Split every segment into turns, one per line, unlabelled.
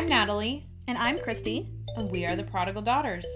I'm Natalie,
And I'm Christy.
and we are the Prodigal Daughters.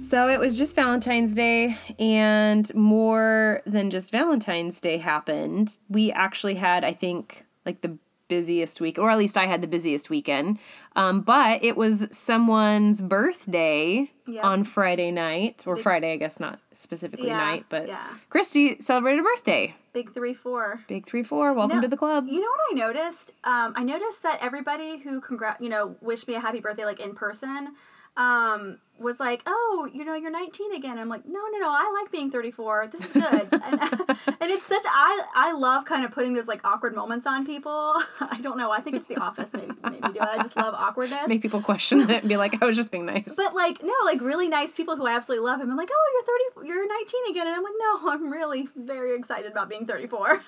So it was just Valentine's Day, and more than just Valentine's Day happened. We actually had, I think, like the busiest week, or at least I had the busiest weekend. Um, but it was someone's birthday
Yeah.
on Friday night, or Friday, I guess, not specifically
Yeah,
night, but
yeah.
Christy celebrated a birthday.
Big three four.
Big three four. Welcome to the club.
You know what I noticed? Um, I noticed that everybody who congrat, you know, wished me a happy birthday like in person, um, was like, "Oh, you know, you're 19 again." I'm like, "No, no, no. I like being 34. This is good." and, and it's such I I love kind of putting those like awkward moments on people. I don't know. I think it's The Office maybe maybe do it. I just love awkwardness.
Make people question it and be like, I was just being nice.
But like no, like really nice people who I absolutely love. him. I'm like, oh, you're 30, you're 19 again, and I'm like, no, I'm really very excited about being 34.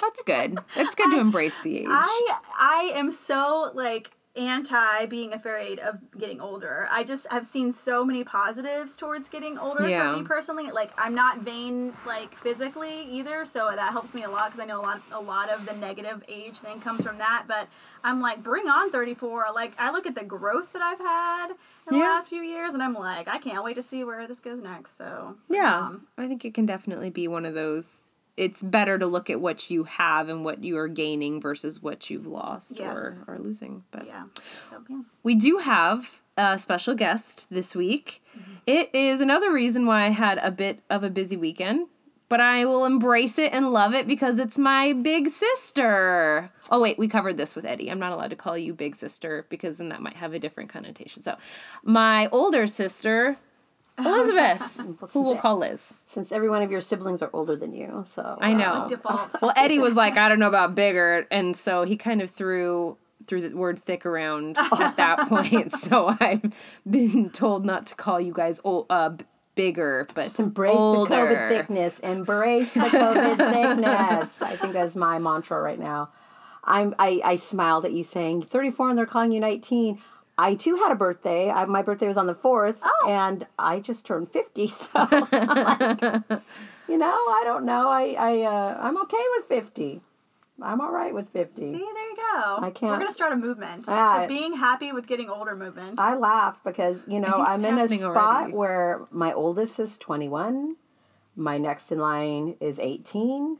That's good. It's good to embrace the age.
I I am so like anti being afraid of getting older. I just have seen so many positives towards getting older
Yeah.
for me personally. Like I'm not vain like physically either, so that helps me a lot because I know a lot a lot of the negative age thing comes from that. But I'm like, bring on 34. Like I look at the growth that I've had in the last few years, and I'm like, I can't wait to see where this goes next. So
yeah,
um,
I think it can definitely be one of those. It's better to look at what you have and what you are gaining versus what you've lost
Yes.
or are losing. But
yeah. So yeah.
we do have a special guest this week. Mm-hmm. It is another reason why I had a bit of a busy weekend, but I will embrace it and love it because it's my big sister. Oh, wait, we covered this with Eddie. I'm not allowed to call you big sister because then that might have a different connotation. So, my older sister, Elizabeth, who we'll call Liz.
Since every one of your siblings are older than you, so
I know.
Default.
Well, Eddie was like, I don't know about bigger, and so he kind of threw threw the word thick around at that point. So I've been told not to call you guys old, uh, bigger, but
Just embrace
older.
the COVID thickness. Embrace the COVID thickness. I think that's my mantra right now. I'm. I, I smiled at you saying 34 and they're calling you 19. I too had a birthday. I, my birthday was on the 4th, and I just turned 50. So, I'm like, you know, I don't know. I, I, uh, I'm okay with 50. I'm all right with 50.
See, there you go.
I can't-
We're gonna start a movement. The being happy with getting older movement.
I laugh because you know I'm in a spot
already.
where my oldest is 21, my next in line is 18,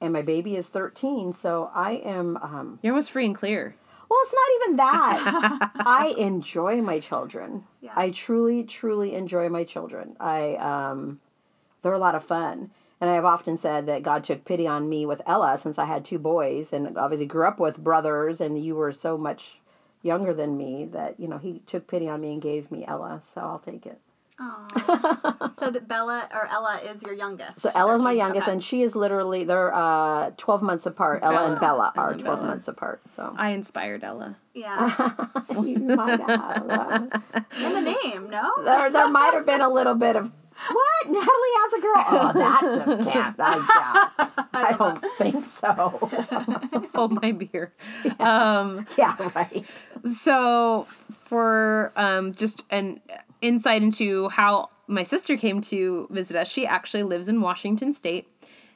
and my baby is 13. So I am. Um,
You're almost free and clear.
Well, it's not even that. I enjoy my children.
Yeah.
I truly, truly enjoy my children. I um, they're a lot of fun. And I have often said that God took pity on me with Ella since I had two boys and obviously grew up with brothers and you were so much younger than me that, you know, he took pity on me and gave me Ella, so I'll take it.
So that Bella or Ella is your youngest.
So Ella's my youngest
okay.
and she is literally they're uh 12 months apart. Ella and Bella are 12 months apart. So
I inspired Ella.
yeah,
you might have.
in the name, no.
there, there might have been a little bit of what Natalie has a girl. Oh, that just can't. I, yeah, I don't think so.
Hold my beer. Um,
yeah, right.
so for um, just an insight into how my sister came to visit us. She actually lives in washington state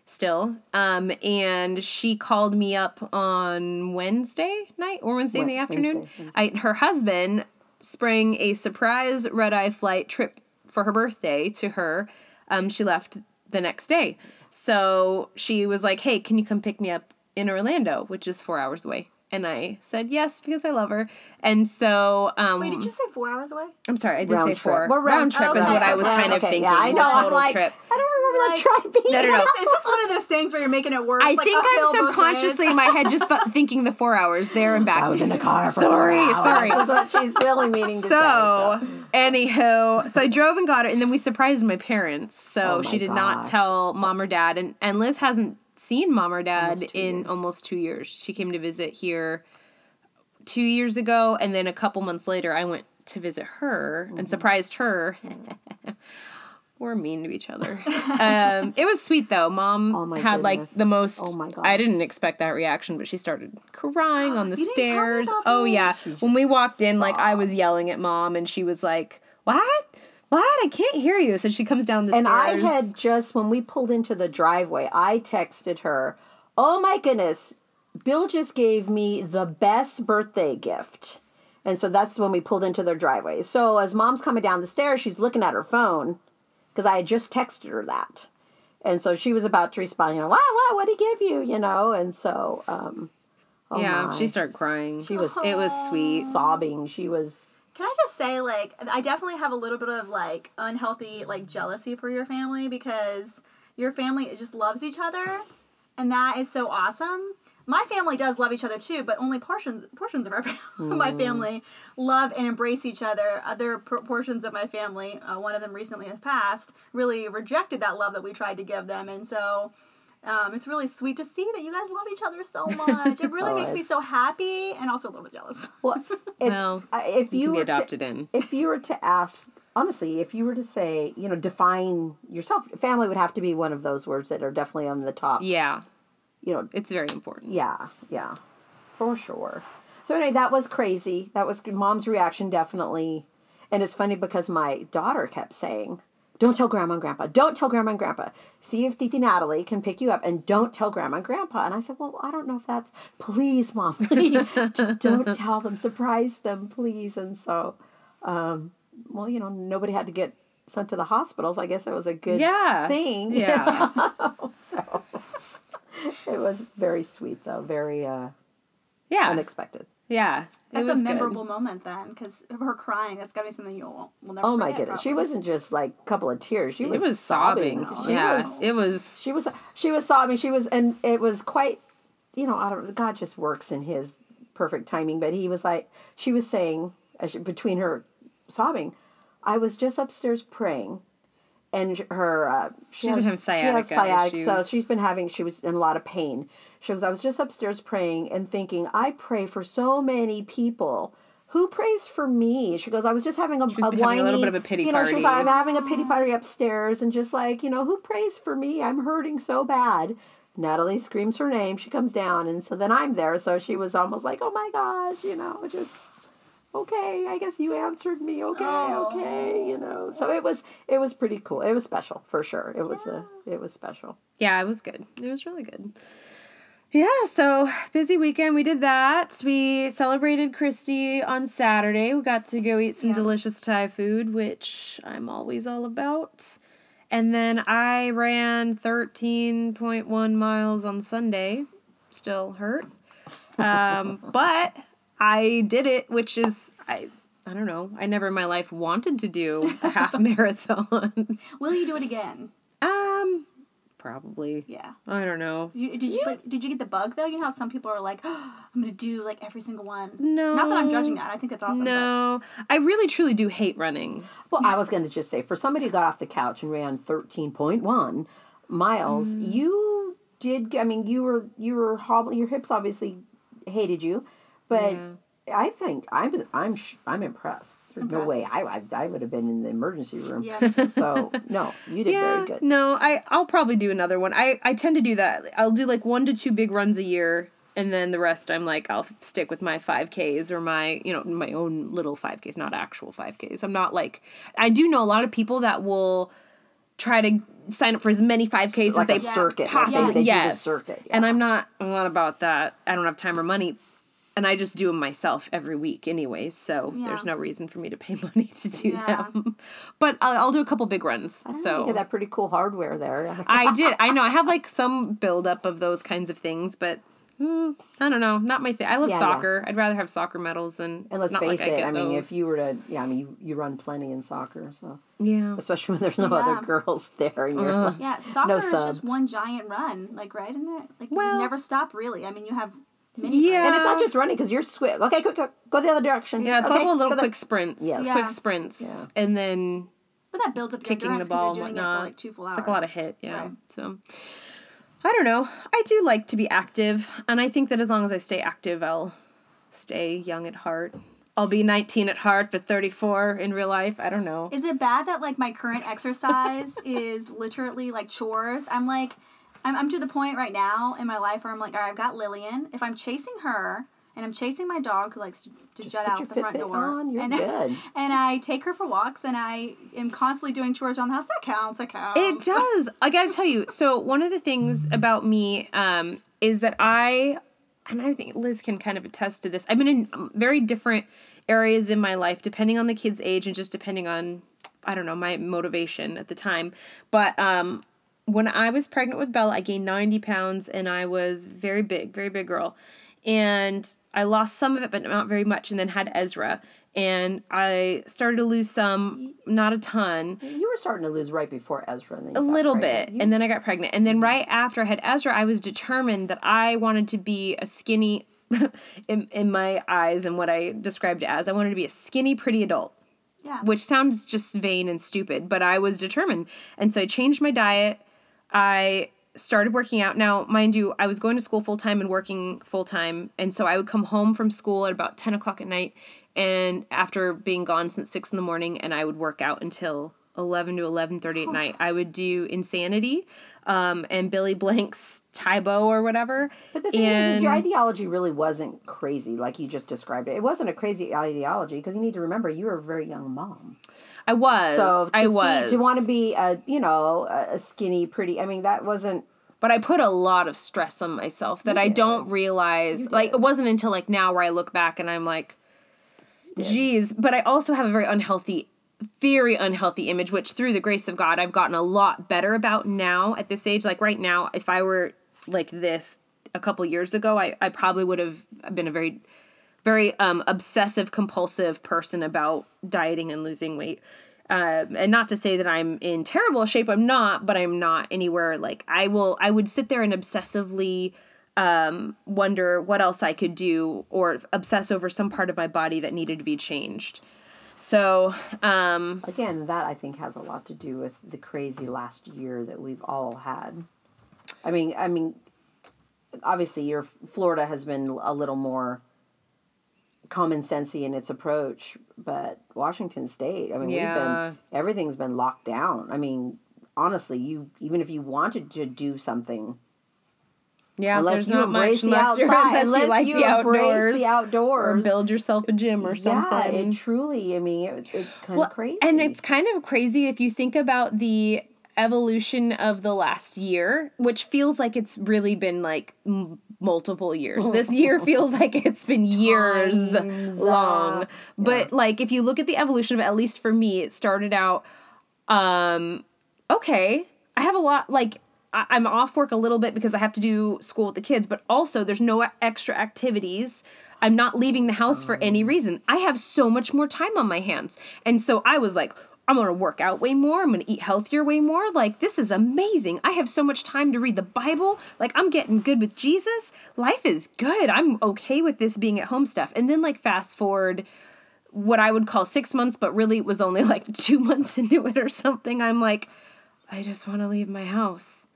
still um, and she called me up on wednesday night or wednesday in the afternoon.
Wednesday,
I, her husband sprang a surprise red-eye flight trip for her birthday to her. Um, she left the next day. So she was like hey can you come pick me up in orlando which is four hours away and I said yes because I love her. And so, um,
Wait, did you say four hours away?
I'm sorry, I did
Round
say
trip.
four.
Well,
round,
round-
trip is what I was
okay,
kind of thinking.
yeah, I know.
the
I'm
total
like,
trip.
I don't remember
Like-
that driving.
No, no, no.
Is this one of those things where you're making it worse?
I
like
think I'm subconsciously in my head just bu- thinking the four hours there and back.
I was in the car for
Sorry,
four hours.
sorry.
That's what she's really meaning to
So,
say.
anywho, so I drove and got her, and then we surprised my parents. So
Oh my
she did not tell mom or dad, and and Liz hasn't seen mom or dad in
years.
almost two years. She came to visit here two years ago, and then a couple months later, I went to visit her
Mm-hmm.
and surprised her. We're mean to each other. um, it was sweet though. Mom
Oh
had like the most.
Oh my
god!
I
didn't expect that reaction, but she started crying on the
You didn't tell me
stairs. Oh yeah, when we walked in, like I was yelling at mom, and she was like, "What?" What? I can't hear you. So she comes down the stairs.
And I had just, when we pulled into the driveway, I texted her, Oh my goodness, Bill just gave me the best birthday gift. And so that's when we pulled into their driveway. So as mom's coming down the stairs, she's looking at her phone because I had just texted her that. And so she was about to respond, you know, wow, wow, what did he give you? You know, and so, um, oh
yeah,
my.
she started crying.
She was
It was sweet.
sobbing. She was,
Can I just say, like, I definitely have a little bit of like unhealthy like jealousy for your family because your family just loves each other, and that is so awesome. My family does love each other too, but only portions portions of our fam- my family love and embrace each other. Other portions of my family, uh, one of them recently has passed, really rejected that love that we tried to give them, and so. Um, it's really sweet to see that you guys love each other so much. It really
Oh,
makes me so happy and also a little bit jealous.
well, it's,
Well,
I- if
You
you,
can be
were to-
adopted in.
if you were to ask honestly if you were to say you know define yourself family would have to be one of those words that are definitely on the top
Yeah,
you know
it's very important.
yeah yeah for sure so anyway that was crazy that was mom's reaction definitely and it's funny because my daughter kept saying don't tell grandma and grandpa. Don't tell grandma and grandpa. See if titi natalie can pick you up and don't tell grandma and grandpa. And i said well i don't know if that's please mom please. Just don't tell them. Surprise them please. And so um, well you know nobody had to get sent to the hospitals. I guess it was a good
Yeah.
thing
Yeah.
so it was very sweet though. Very uh
Yeah.
unexpected
Yeah.
That's
was
a
good.
memorable moment then, because her crying, that's gotta be something you will, will never
oh my
forget,
goodness she wasn't just like a couple of tears she was,
was sobbing.
She
yeah.
was,
it was.
she was she was sobbing she was and it was quite you know i don't god just works in his perfect timing but he was like she was saying as she, between her sobbing i was just upstairs praying and her uh, she
She's been
has,
having
she has
sciatica
sciatica so she's been having she was in a lot of pain she was i was just upstairs praying and thinking i pray for so many people who prays for me? She goes, I was just having a, a
having a
whiny,
little bit of a pity
you know, She was I'm having a pity party upstairs, and just like, you know, who prays for me? I'm hurting so bad. Natalie screams her name. She comes down, and so then I'm there. So she was almost like, oh my gosh, you know, just okay. I guess you answered me. Okay, okay, you know. So it was it was pretty cool. It was special for sure. It was a it was special.
Yeah, it was good. It was really good. Yeah, so busy weekend. We did that. We celebrated Christy on Saturday. We got to go eat some
Yeah.
delicious Thai food, which I'm always all about. And then I ran 13.1 miles on Sunday. Still hurt. Um, but I did it, which is, I, I don't know. I never in my life wanted to do a half marathon.
Will you do it again?
um, probably.
Yeah.
I don't know.
You, did you but did you get the bug though? You know how some people are like, oh, I'm gonna do like every single one.
No.
Not that I'm judging that. I think that's awesome. but-
No, I really truly do hate running.
Well, I was going to just say for somebody who got off the couch and ran 13.1 miles,
Mm.
you did I mean you were you were hobbling your hips obviously hated you, but I think I'm I'm I'm impressed. There's no way I, I I would have been in the emergency room.
Yeah.
So, no, you did very good.
No, I I'll probably do another one. I I tend to do that. I'll do like one to two big runs a year, and then the rest I'm like I'll stick with my five Ks or my you know my own little five Ks, not actual five Ks. I'm not like I do know a lot of people that will try to sign up for as many 5Ks as
like
they
circuit. I
possibly
they do the
yes.
circuit,
And. I'm not I'm not about that. I don't have time or money. And I just do them myself every week anyways, so
Yeah.
there's no reason for me to pay money to do
Yeah.
them. But I'll, I'll do a couple big runs.
You
So
get that pretty cool hardware there.
I did. I know. I have like some buildup of those kinds of things, but hmm, I don't know. Not my thing. I love
Yeah, yeah.
soccer. I'd rather have soccer medals than.
and let's
not
face
like
it,
get
I mean,
those.
if you were to, yeah, I mean, you, you run plenty in soccer, so
yeah.
especially when there's no
Yeah.
other girls there, and you're like,
Yeah, soccer is
sub.
just one giant run, like right in it. Like
Well-
you never stop really. I mean, you have many.
Yeah.
And it's not just running because you're swift. Okay, quick, quick, go the other direction.
Yeah, it's
okay,
also a little
go the-
quick sprints.
Yes.
Yeah.
Quick sprints, yeah. and then
but that builds up
kicking the ball
because
and
you're it
whatnot.
for like two full hours.
It's like a lot of hit, yeah.
Right.
So I don't know. I do like to be active, and I think that as long as I stay active, I'll stay young at heart. I'll be 19 at heart, but 34 in real life. I don't know.
Is it bad that like my current exercise is literally like chores? I'm like, I'm, I'm to the point right now in my life where I'm like, all right, I've got Lillian. If I'm chasing her, and I'm chasing my dog who likes to, to jet
put
out the front door.
on, you're
and,
good.
and I take her for walks, and I am constantly doing chores around the house. That counts. That counts.
It does. I gotta tell you. So one of the things about me um, is that I, and I think Liz can kind of attest to this. I've been in very different areas in my life, depending on the kid's age and just depending on, I don't know, my motivation at the time. But um, when I was pregnant with Bella, I gained ninety pounds, and I was very big, very big girl, and I lost some of it, but not very much, and then had Ezra. And I started to lose some, not a ton,
You were starting to lose right before Ezra. And then
a little
pregnant.
bit
You-
and then i got pregnant and then mm-hmm. right after i had ezra i was determined that i wanted to be a skinny in, in my eyes and what i described it as i wanted to be a skinny pretty adult
yeah.
which sounds just vain and stupid but i was determined and so i changed my diet i started working out. Now mind you i was going to school full-time and working full-time and so i would come home from school at about 10 o'clock at night and after being gone since 6 in the morning and i would work out until 11 to 11.30 at night i would do insanity um, and Billy Blanks' tybo or whatever
But the thing is,
and
is, your ideology really wasn't crazy like you just described it. It wasn't a crazy ideology because you need to remember you were a very young mom.
i was
So
i
see-
was
to want to be a you know a, a skinny pretty. I mean that wasn't
but I put a lot of stress on myself that I don't realize. Like it wasn't until like now where I look back and I'm like, geez. But I also have a very unhealthy, very unhealthy image, which through the grace of God, I've gotten a lot better about now at this age. Like right now, if I were like this a couple years ago, I, I probably would have been a very very um, obsessive compulsive person about dieting and losing weight um, and not to say that i'm in terrible shape i'm not but i'm not anywhere like i will i would sit there and obsessively um, wonder what else i could do or obsess over some part of my body that needed to be changed so um,
again that I think has a lot to do with the crazy last year that we've all had. I mean, I mean, obviously your Florida has been a little more common sensey in its approach, but Washington State, I mean,
Yeah.
we've been everything's been locked down. I mean, honestly, you even if you wanted to do something,
yeah
unless
there's
you
not
embrace
much
the
unless,
outside,
unless you like
you
the outdoors
the
or build yourself a gym or something
yeah, it truly. I mean, it, it's kind
Well,
of crazy.
And it's kind of crazy if you think about the evolution of the last year, which feels like it's really been like m- multiple years. This year feels like it's been years
Times, uh,
long. But like if you look at the evolution of at least for me, it started out um okay, I have a lot like I- I'm off work a little bit because I have to do school with the kids, but also there's no extra activities. I'm not leaving the house for any mm. reason. I have so much more time on my hands. And so I was like, I'm to work out way more. I'm to eat healthier way more. Like, this is amazing. I have so much time to read the Bible. Like, I'm getting good with Jesus. Life is good. I'm okay with this being at home stuff. And then, like, fast forward what I would call six months, but really it was only like two months into it or something. I'm like, I just want to leave my house.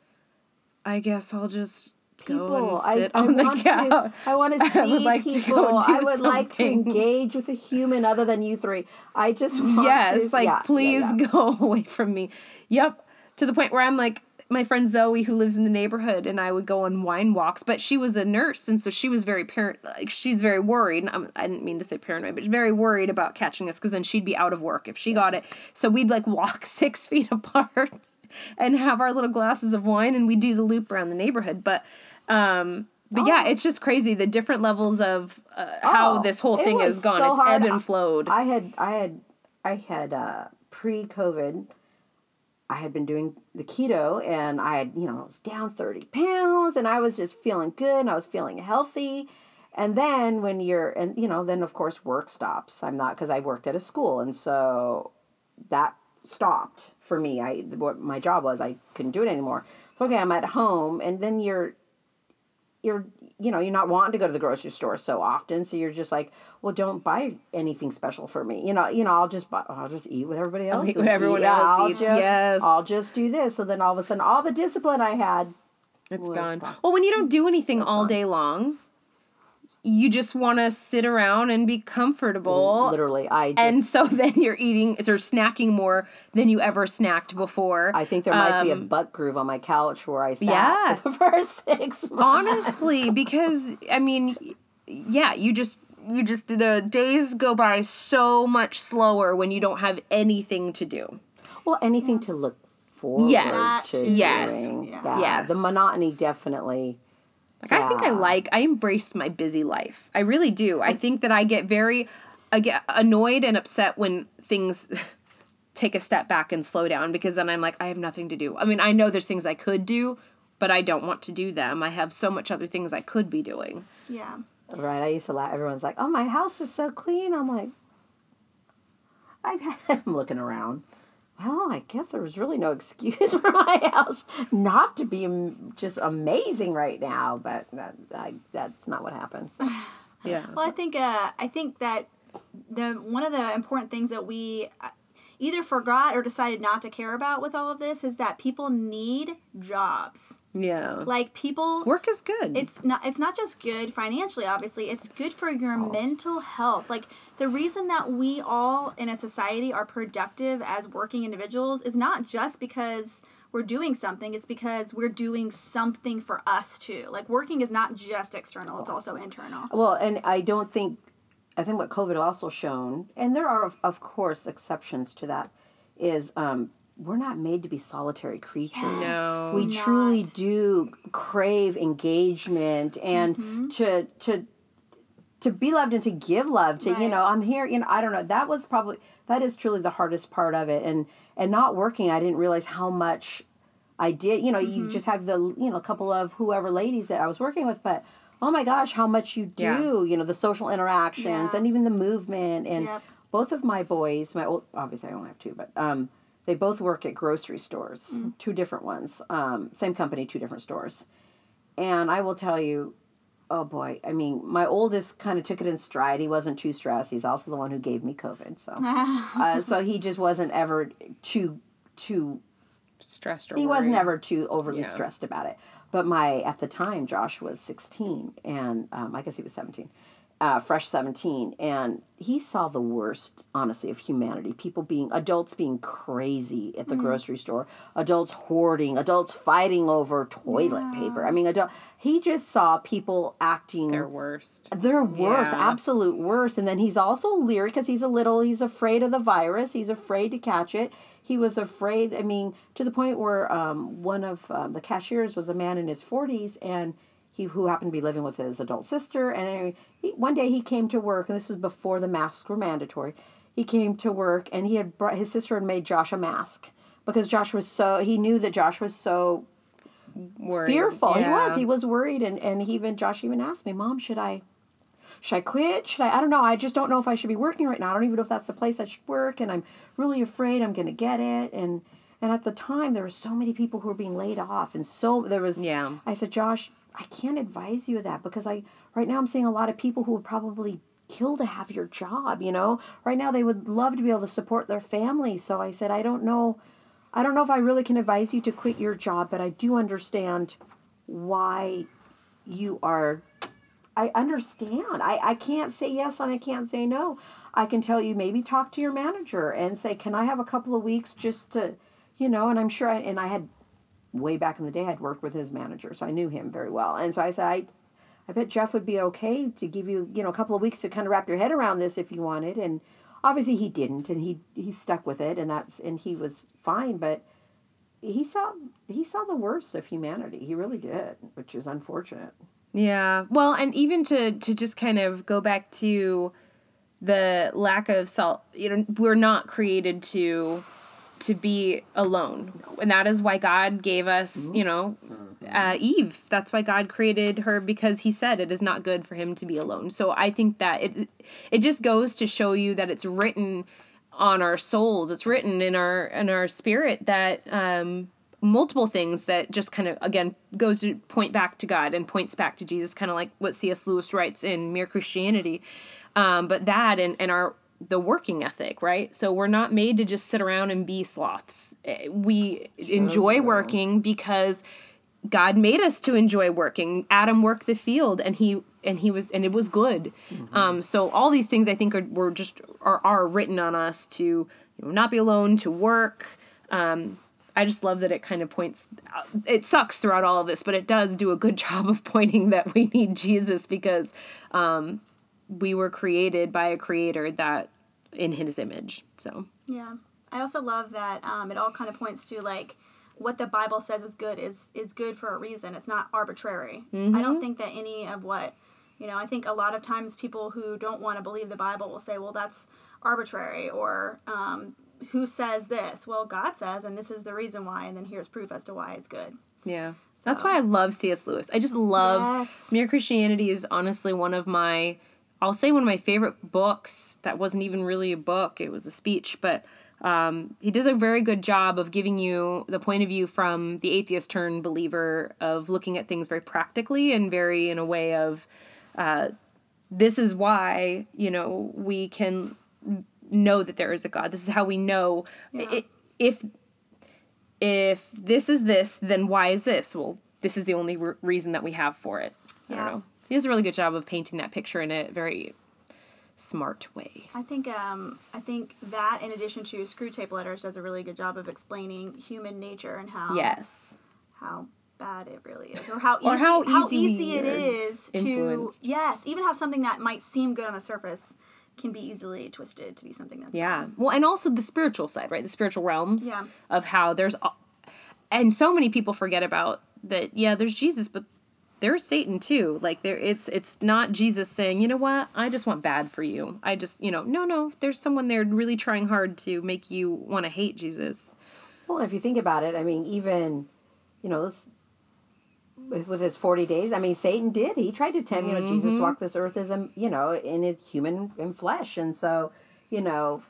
I guess I'll just go and
people. I,
sit
I
on the
want
couch.
To, I want to see
I would like to
people.
do
I would like to engage with a human other than you three. I just want
yes,
to,
like
yeah,
please
yeah, yeah.
go away from me. Yep. To the point where I'm like my friend Zoe who lives in the neighborhood and I would go on wine walks, but she was a nurse and so she was very parent like she's very worried. I'm, I didn't mean to say paranoid, but very worried about catching us because then she'd be out of work if she got it. So we'd like walk six feet apart and have our little glasses of wine and we do the loop around the neighborhood. But um but yeah, it's just crazy the different levels of uh, how
Oh,
this whole thing has gone.
so
it's
hard.
ebb and flowed.
I had I had I had uh, pre-COVID. I had been doing the keto, and I had you know I was down thirty pounds, and I was just feeling good, and I was feeling healthy. And then when you're and you know then of course work stops. I'm not because I worked at a school, and so that stopped for me. I what my job was I couldn't do it anymore. So okay, I'm at home, and then you're you're you know you're not wanting to go to the grocery store so often so you're just like well don't buy anything special for me you know you know i'll just buy i'll just eat what everybody else
eat what everyone
eating.
else
I'll
eats,
just,
yes.
i'll just do this so then all of a sudden all the discipline i had
it's gone.
gone.
Well, when you don't mm-hmm. do anything all
gone.
day long, you just want to sit around and be comfortable.
literally i just
And so then you're eating or snacking more than you ever snacked before.
i think there might be a
Um,
butt groove on my couch where i sat
yeah.
for the first six months
honestly because I mean yeah, you just you just the days go by so much slower when you don't have anything to do.
Well, anything to look forward
Yes.
to.
Yes.
doing.
Yeah.
Yeah.
Yes.
The monotony definitely.
Like I think I like I embrace my busy life. I really do. I think that I get very I get annoyed and upset when things take a step back and slow down because then I'm like I have nothing to do. I mean, I know there's things I could do, but I don't want to do them. I have so much other things I could be doing.
Yeah.
Right. I used to laugh. Everyone's like, "Oh, my house is so clean." I'm like, I've had, I'm looking around. Well, I guess there was really no excuse for my house not to be just amazing right now, but that, I, that's not what happens.
Yeah.
Well, I think uh, I think that the one of the important things that we uh, either forgot or decided not to care about with all of this is that people need jobs.
Yeah.
Like people
Work is good.
it's not it's not just good financially obviously it's good for your mental health like the reason that we all in a society are productive as working individuals is not just because we're doing something it's because we're doing something for us too like working is not just external it's also internal
Well, and I don't think, I think what COVID also shown, and there are, of, of course, exceptions to that, is um, we're not made to be solitary creatures.
No.
We
Not.
truly do crave engagement and
Mm-hmm.
to, to, to be loved and to give love to you know i'm here you know i don't know that was probably that is truly the hardest part of it and and not working i didn't realize how much i did you know
Mm-hmm.
you just have the you know a couple of whoever ladies that i was working with but oh my gosh how much you do
Yeah.
you know the social interactions
Yeah.
and even the movement and
Yep.
both of my boys my old obviously i only have two but um they both work at grocery stores
Mm.
two different ones um same company two different stores and i will tell you oh boy i mean my oldest kind of took it in stride he wasn't too stressed he's also the one who gave me covid so uh, so he just wasn't ever too too
stressed or
he wasn't
worried.
ever too overly
Yeah.
stressed about it. But my at the time, Josh was sixteen, and um, I guess he was seventeen, uh, fresh seventeen, and he saw the worst, honestly, of humanity. People being adults being crazy at the grocery store, adults hoarding, adults fighting over toilet paper. I mean, adult. He just saw people acting
their worst.
they're worse,
Yeah.
absolute worst And then he's also leery because he's a little, he's afraid of the virus. He's afraid to catch it. He was afraid, I mean, to the point where um, one of um, the cashiers was a man in his 40s and he who happened to be living with his adult sister. And anyway, he, one day he came to work, and this was before the masks were mandatory. He came to work and he had brought, his sister had made Josh a mask because Josh was so, he knew that Josh was so
Worried.
fearful. He was. He was worried, and and he even Josh even asked me, "Mom, should I, should I quit? Should I? I don't know. I just don't know if I should be working right now. I don't even know if that's the place I should work, and I'm really afraid I'm going to get it." And and at the time, there were so many people who were being laid off, and so there was.
Yeah.
I said, Josh, I can't advise you of that because I right now I'm seeing a lot of people who would probably kill to have your job. You know, right now they would love to be able to support their family. So I said, I don't know. I don't know if I really can advise you to quit your job, but I do understand why you are I understand. I, I can't say yes and I can't say no. I can tell you maybe talk to your manager and say, Can I have a couple of weeks just to you know, and I'm sure I, and I had way back in the day I'd worked with his manager, so I knew him very well. And so I said, I I bet Jeff would be okay to give you, you know, a couple of weeks to kind of wrap your head around this if you wanted. And obviously he didn't and he he stuck with it and that's and he was fine, but he saw he saw the worst of humanity. He really did, which is unfortunate.
Yeah. Well, and even to to just kind of go back to the lack of self, you know, we're not created to to be alone. And that is why God gave us, you know, uh, Eve. That's why God created her because he said it is not good for him to be alone. So I think that it it just goes to show you that it's written on our souls. It's written in our in our spirit that um multiple things that just kind of again goes to point back to God and points back to Jesus, kind of like what C.S. Lewis writes in Mere Christianity. Um, but that and, and our the working ethic, right? So we're not made to just sit around and be sloths. Eh, We enjoy working because God made us to enjoy working. Adam worked the field, and he and he was and it was good. Um, so all these things I think are were just are, are written on us to you know, not be alone, to work. Um, I just love that it kind of points. It sucks throughout all of this, but it does do a good job of pointing that we need Jesus because um, we were created by a creator that in his image. So
Yeah. I also love that um, it all kind of points to like what the Bible says is good is is good for a reason. It's not arbitrary. I don't think that any of what you know. I think a lot of times people who don't want to believe the Bible will say, "Well, that's arbitrary," or um, "Who says this?" Well, God says, and this is the reason why, and then here's proof as to why it's good.
yeah, that's why I love C.S. Lewis. I just love
Yes.
Mere Christianity is honestly one of my. I'll say one of my favorite books. That wasn't even really a book; it was a speech, but. Um, he does a very good job of giving you the point of view from the atheist turned believer of looking at things very practically and very in a way of uh, this is why you know we can know that there is a god. This is how we know i if if this is this then why is this? Well this is the only re- reason that we have for it. I don't know. He does a really good job of painting that picture in a very smart way.
I think um, I think that in addition to Screwtape Letters does a really good job of explaining human nature and how
yes.
how bad it really is, or how easy,
Or how
how
easy we
easy it is to yes, even how something that might seem good on the surface can be easily twisted to be something that's
Yeah. Well, and also the spiritual side, right? The spiritual realms
Yeah.
of how there's, and so many people forget about that. Yeah, there's Jesus, but there's Satan too. Like there, it's it's not Jesus saying, you know what, I just want bad for you. I just, you know, no, no. There's someone there really trying hard to make you want to hate Jesus.
Well, if you think about it, I mean, even, you know, this, with, with his 40 days, I mean, Satan did. He tried to tempt, you know, Jesus walked this earth as, a, you know, in his human in flesh. And so, you know,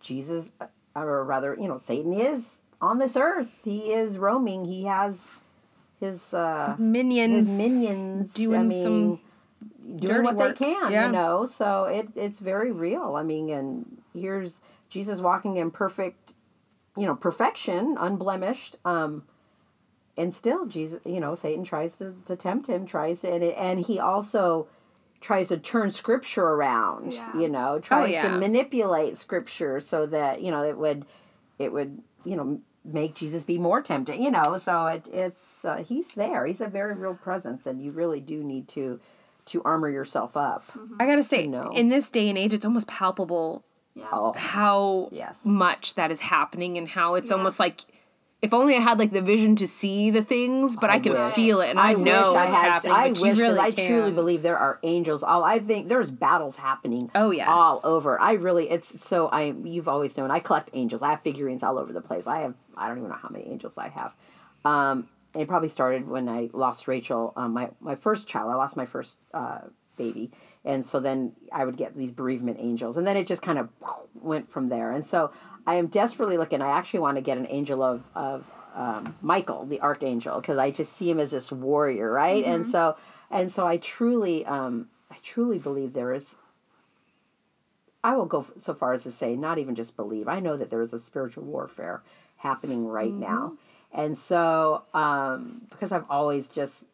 Jesus, uh, or rather, you know, Satan is on this earth. He is roaming. He has his, uh,
Minions.
his minions
doing
I mean,
some
doing
dirty
what
work.
they can,
Yeah.
you know. So it it's very real. I mean, and here's Jesus walking in perfect, you know, perfection, unblemished. Um, and still, Jesus, you know, Satan tries to, to tempt him, tries to, and, and he also tries to turn scripture around.
Yeah.
You know, tries
yeah.
to manipulate scripture so that you know it would, it would, you know. Make Jesus be more tempting, you know. So it, it's uh, he's there. He's a very real presence, and you really do need to to armor yourself up.
I gotta say,
know.
in this day and age, it's almost palpable
yeah.
Oh,
how
Yes.
much that is happening and how it's almost like if only I had like the vision to see the things, but I, can
wish.
feel it and I, know
wish
it's happening.
I wish
you really
I
can.
truly believe there are angels. All I think there's battles happening.
Oh, yes.
all over. I really it's so I you've always known I collect angels. I have figurines all over the place. I have I don't even know how many angels I have. Um, it probably started when I lost Rachel, um, my my first child. I lost my first uh, baby, and so then I would get these bereavement angels, and then it just kind of went from there. And so I am desperately looking. I actually want to get an angel of of um, Michael, the archangel, because I just see him as this warrior, right? And so and so I truly, um, I truly believe there is. I will go so far as to say, not even just believe. I know that there is a spiritual warfare happening right now, and so um, because I've always just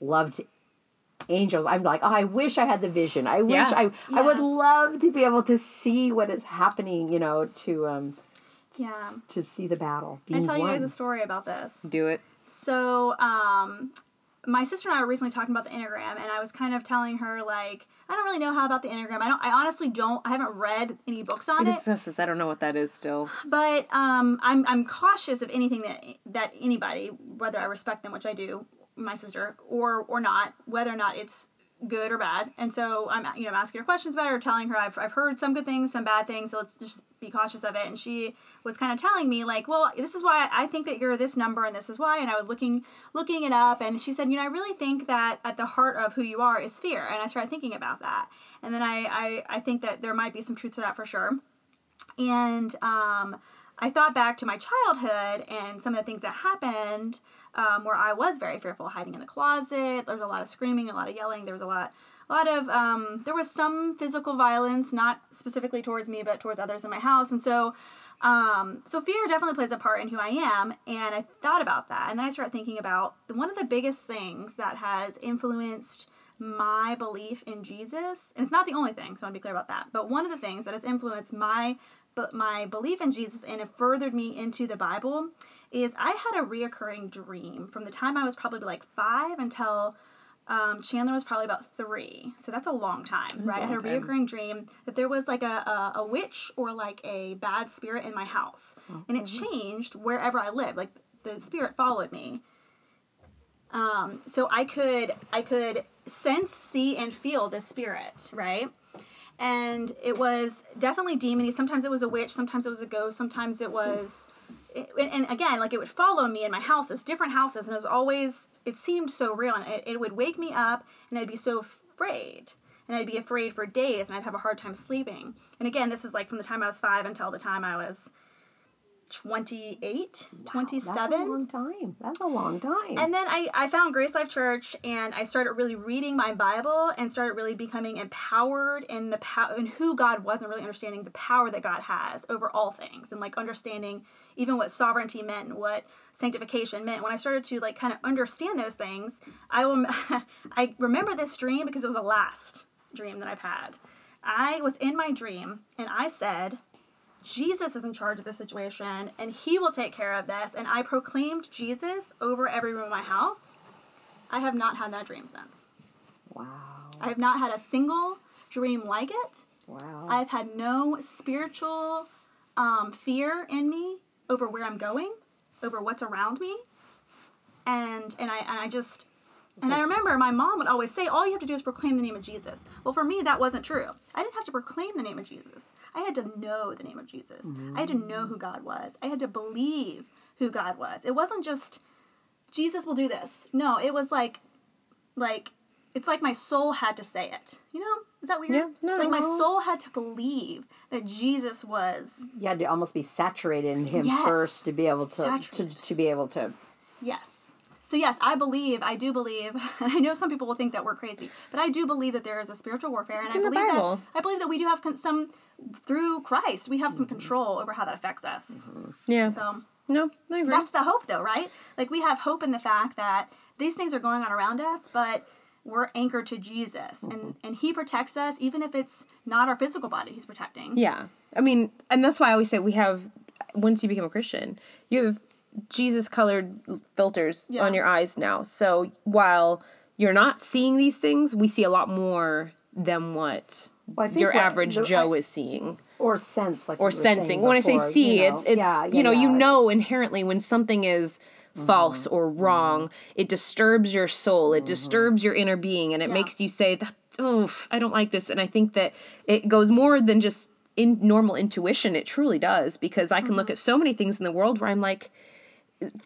loved angels, I'm like, oh, I wish I had the vision. I wish
Yeah.
I, I would love to be able to see what is happening. You know, to um,
Yeah.
to see the battle.
Can I
being
tell you guys a story about this?
Do it.
So, um, my sister and I were recently talking about the Enneagram, and I was kind of telling her, like, I don't really know how about the Enneagram. I don't, I honestly don't, I haven't read any books on
We
it.
this. I don't know what that is still.
but um, I'm I'm cautious of anything that that anybody, whether I respect them, which I do, my sister, or or not, whether or not it's good or bad. And so I'm you know I'm asking her questions about it or telling her I've I've heard some good things, some bad things. So let's just be cautious of it. And she was kind of telling me like, well, this is why I think that you're this number and this is why. And I was looking looking it up, and she said, you know, I really think that at the heart of who you are is fear. And I started thinking about that, and then I I, I think that there might be some truth to that for sure and um, I thought back to my childhood and some of the things that happened um, where I was very fearful, hiding in the closet. There was a lot of screaming, a lot of yelling. There was a lot, a lot of um, there was some physical violence, not specifically towards me, but towards others in my house. And so, um, so fear definitely plays a part in who I am. And I thought about that, and then I started thinking about one of the biggest things that has influenced my belief in Jesus, and it's not the only thing, so I want to be clear about that, but one of the things that has influenced my but my belief in Jesus and it furthered me into the Bible is I had a reoccurring dream from the time I was probably like five until um, Chandler was probably about three. So that's a long time, right? I had a
long time.
reoccurring dream that there was like a, a, a witch or like a bad spirit in my house. And it changed wherever I lived. Like the spirit followed me. Um, so I could I could sense, see, and feel the spirit, right? And it was definitely demony. Sometimes it was a witch. Sometimes it was a ghost. Sometimes it was, it, and again, like it would follow me in my houses, different houses, and it was always. It seemed so real, and it, it would wake me up, and I'd be so afraid, and I'd be afraid for days, and I'd have a hard time sleeping. And again, this is like from the time I was five until the time I was 28, 27.
That's a long time. That's a long time.
And then I, I found Grace Life Church and I started really reading my Bible and started really becoming empowered in the power in who God was and really understanding the power that God has over all things and like understanding even what sovereignty meant and what sanctification meant. When I started to like kind of understand those things, I will I remember this dream because it was the last dream that I've had. I was in my dream and I said, Jesus is in charge of the situation and he will take care of this. And I proclaimed Jesus over every room of my house. I have not had that dream since.
wow.
I have not had a single dream like it.
Wow.
I've had no spiritual um, fear in me over where I'm going, over what's around me. And and I and I just and I remember my mom would always say, all you have to do is proclaim the name of Jesus. Well, for me, that wasn't true. I didn't have to proclaim the name of Jesus. I had to know the name of Jesus. I had to know who God was. I had to believe who God was. It wasn't just Jesus will do this. No, it was like, like, it's like my soul had to say it. You know? Is that weird?
Yeah, no.
It's like my soul had to believe that Jesus was
you had to almost be saturated in him
Yes.
first to be able to, to to be able to
Yes. So yes, I believe, I do believe, and I know some people will think that we're crazy, but I do believe that there is a spiritual warfare, and
It's
I believe
Bible.
that I believe that we do have con- some through Christ, we have some control over how that affects us.
Yeah.
So
no, I agree.
that's the hope, though, right? Like we have hope in the fact that these things are going on around us, but we're anchored to Jesus, and and He protects us, even if it's not our physical body He's protecting.
Yeah. I mean, and that's why I always say we have, once you become a Christian, you have Jesus colored filters
Yeah.
on your eyes now. So while you're not seeing these things, we see a lot more than what
Well,
your
what
average
the-
Joe
I-
is seeing
or sense like
or
you were saying
sensing. When I say see,
you know.
it's it's
Yeah,
you know you know inherently when something is mm-hmm. false or mm-hmm. wrong. It disturbs your soul. It mm-hmm. disturbs your inner being, and it
Yeah.
makes you say that. Oof, I don't like this. And I think that it goes more than just in normal intuition. It truly does because I can look at so many things in the world where I'm like.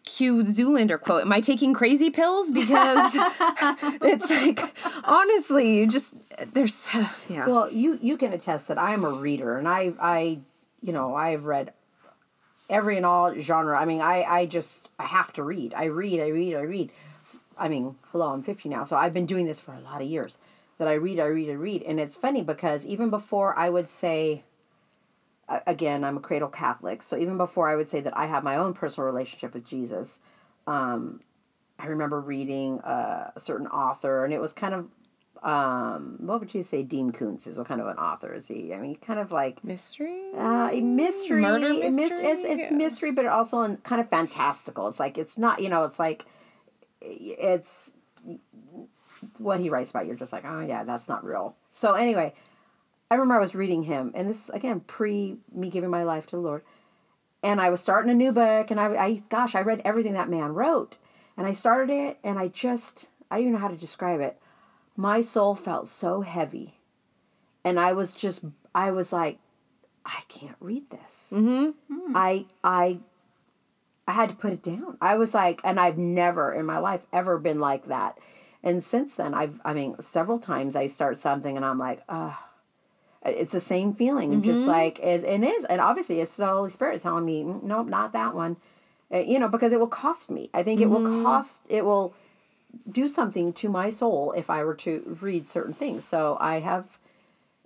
Cue Zoolander quote. Am I taking crazy pills? Because it's like, honestly, you just there's yeah.
Well, you you can attest that I'm a reader, and I I you know I've read every and all genre. I mean, I I just I have to read. I read. I read. I read. I mean, hello, I'm 50 now, so I've been doing this for a lot of years. That I read, I read, I read, and it's funny because even before I would say, again, I'm a cradle Catholic, so even before I would say that I have my own personal relationship with Jesus, um, I remember reading uh, a certain author, and it was kind of um, what would you say Dean Koontz is? What kind of an author is he? I mean, kind of like
mystery.
uh, a mystery.
Murder mystery?
it's it's
Yeah.
mystery, but also in kind of fantastical. It's like it's not. You know, it's like it's what he writes about. You're just like, oh yeah, that's not real. So anyway, I remember I was reading him, and this again pre me giving my life to the Lord, and I was starting a new book, and I, I gosh, I read everything that man wrote, and I started it, and I just I don't even know how to describe it. My soul felt so heavy, and I was just I was like, I can't read this. Mm-hmm. I I I had to put it down. I was like, and I've never in my life ever been like that. And since then, I've, I mean, several times I start something and I'm like, ah, it's the same feeling. of Just like, it, it is. And obviously, it's the Holy Spirit telling me, "Mm, nope, not that one. Uh, you know, because it will cost me. I think it will cost, it will do something to my soul if I were to read certain things. So I have,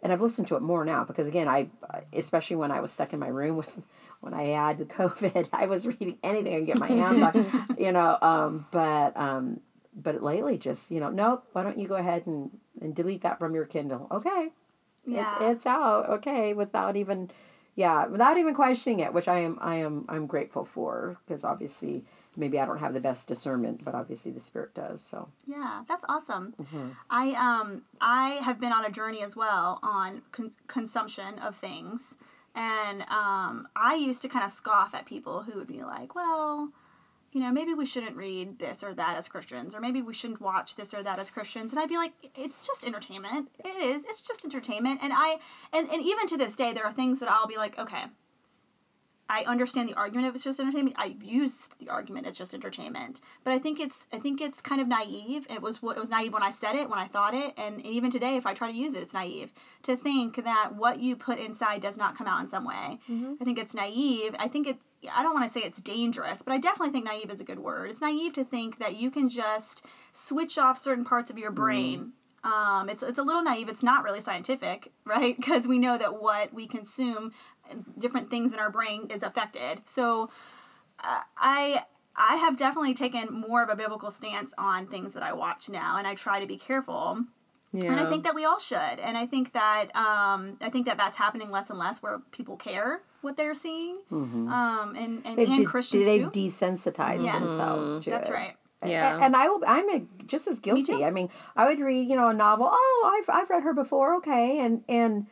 and I've listened to it more now because again, I, especially when I was stuck in my room with, when I had the COVID, I was reading anything I could get my hands on, you know. Um, but um, but lately, just you know, nope. Why don't you go ahead and and delete that from your Kindle? Okay,
Yeah.
it's, it's out. Okay, without even yeah, without even questioning it, which I am I am I'm grateful for because obviously maybe I don't have the best discernment, but obviously the spirit does. So
Yeah, that's awesome.
Mm-hmm.
I um I have been on a journey as well on con- consumption of things, and um I used to kind of scoff at people who would be like, well. You know, maybe we shouldn't read this or that as Christians, or maybe we shouldn't watch this or that as Christians. And I'd be like, it's just entertainment. It is. It's just entertainment. And I, and, and even to this day, there are things that I'll be like, okay, I understand the argument if it's just entertainment. I used the argument it's just entertainment, but I think it's I think it's kind of naive. It was it was naive when I said it, when I thought it, and even today, if I try to use it, it's naive to think that what you put inside does not come out in some way. Mm-hmm. I think it's naive. I think it. I don't want to say it's dangerous, but I definitely think naive is a good word. It's naive to think that you can just switch off certain parts of your brain um, it's it's a little naive. It's not really scientific, right? Because we know that what we consume, different things in our brain, is affected. So, uh, I I have definitely taken more of a biblical stance on things that I watch now, and I try to be careful.
Yeah.
And I think that we all should. And I think that um, I think that that's happening less and less, where people care what they're seeing, um, and and,
they've
and
de-
Christians
they've
too.
desensitized
Yes.
themselves to
That's
it.
right.
Yeah.
And I will. I'm a, just as guilty.
too.
I mean, I would read, you know, a novel. Oh, I've I've read her before. Okay, and and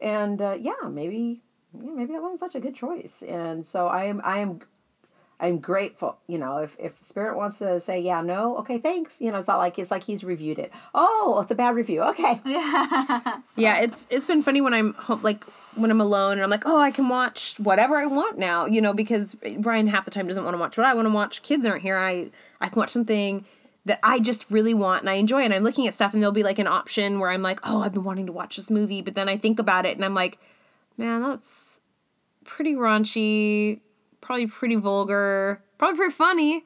and uh, yeah, maybe yeah, maybe that wasn't such a good choice. And so I am I am I'm grateful. You know, if if Spirit wants to say yeah, no, okay, thanks. You know, it's not like it's like he's reviewed it. Oh, it's a bad review. Okay.
Yeah, it's it's been funny when I'm home, like when I'm alone and I'm like, oh, I can watch whatever I want now, you know, because Brian half the time doesn't want to watch what I want to watch. Kids aren't here. I I can watch something that I just really want and I enjoy. And I'm looking at stuff and there'll be like an option where I'm like, oh, I've been wanting to watch this movie, but then I think about it and I'm like, man, that's pretty raunchy, probably pretty vulgar, probably pretty funny.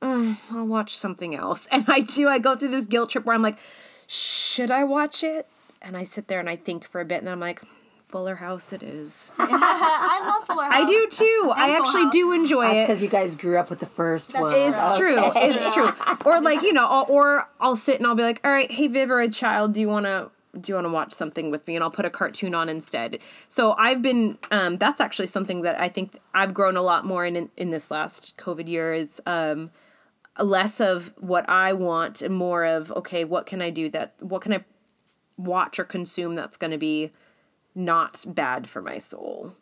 Uh, I'll watch something else. And I do. I go through this guilt trip where I'm like, should I watch it? And I sit there and I think for a bit, and then I'm like, Fuller House, it is.
I love Fuller House.
I do too. I actually
House.
do enjoy
That's
it.
because you guys grew up with the first one.
It's true.
Okay.
It's true. Or like you know, I'll, or I'll sit and I'll be like, all right, hey Viv or a child, do you want to do you want to watch something with me? And I'll put a cartoon on instead. So I've been. Um, that's actually something that I think I've grown a lot more in in, in this last COVID year is. Um, less of what I want and more of okay, what can I do that what can I watch or consume that's going to be not bad for my soul.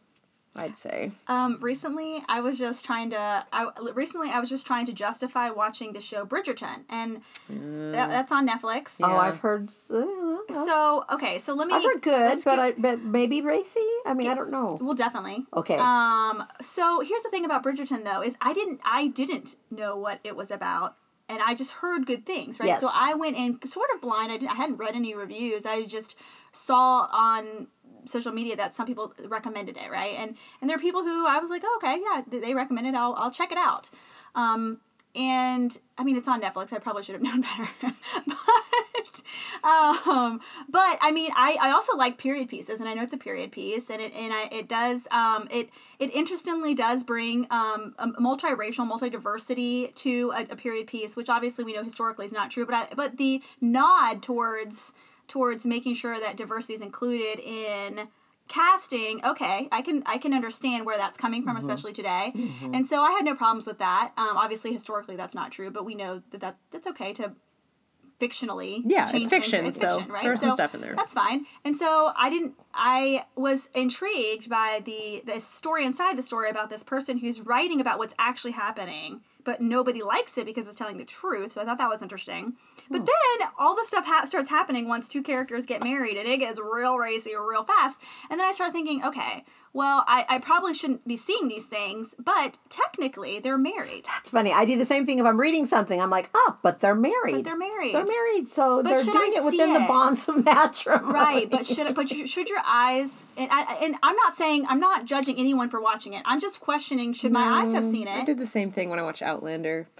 I'd say.
Um, recently, I was just trying to. I recently I was just trying to justify watching the show Bridgerton, and that, that's on Netflix.
Oh, I've heard. Uh,
So okay, so let me.
I've heard good,
let's
but
get-
I but maybe racy. I mean, I don't know.
well, definitely.
Okay.
Um. So here's the thing about Bridgerton, though, is I didn't I didn't know what it was about, and I just heard good things, right?
Yes.
So I went in sort of blind. I didn't. I hadn't read any reviews. I just saw on social media that some people recommended it, right? And and there are people who I was like, oh, okay, yeah, they recommended. it. I'll I'll check it out. Um. And I mean, it's on Netflix. I probably should have known better, but um, but I mean, I, I also like period pieces, and I know it's a period piece, and it and I, it does um, it it interestingly does bring um, a multiracial, multi-diversity to a, a period piece, which obviously we know historically is not true, but I, but the nod towards towards making sure that diversity is included in casting okay i can i can understand where that's coming from especially today and so i had no problems with that um, obviously historically that's not true but we know that, that that's okay to fictionally
Yeah, it's fiction,
It's
so
fiction, right?
there's some stuff in there.
That's fine. And so I didn't. I was intrigued by the the story inside the story about this person who's writing about what's actually happening, but nobody likes it because it's telling the truth. So I thought that was interesting. But hmm. then all the stuff ha- starts happening once two characters get married, and it gets real racy real fast. And then I start thinking, okay, well, I, I probably shouldn't be seeing these things, but technically they're married.
That's funny. I do the same thing if I'm reading something. I'm like, oh, but they're married.
But they're married.
They're married, so they're
should
doing
I
it within
see
the
it?
bonds of matrimony.
right but should but should your eyes and I, and I'm not saying I'm not judging anyone for watching it I'm just questioning should my eyes have mm,
seen
it.
I did the same thing when I watched Outlander.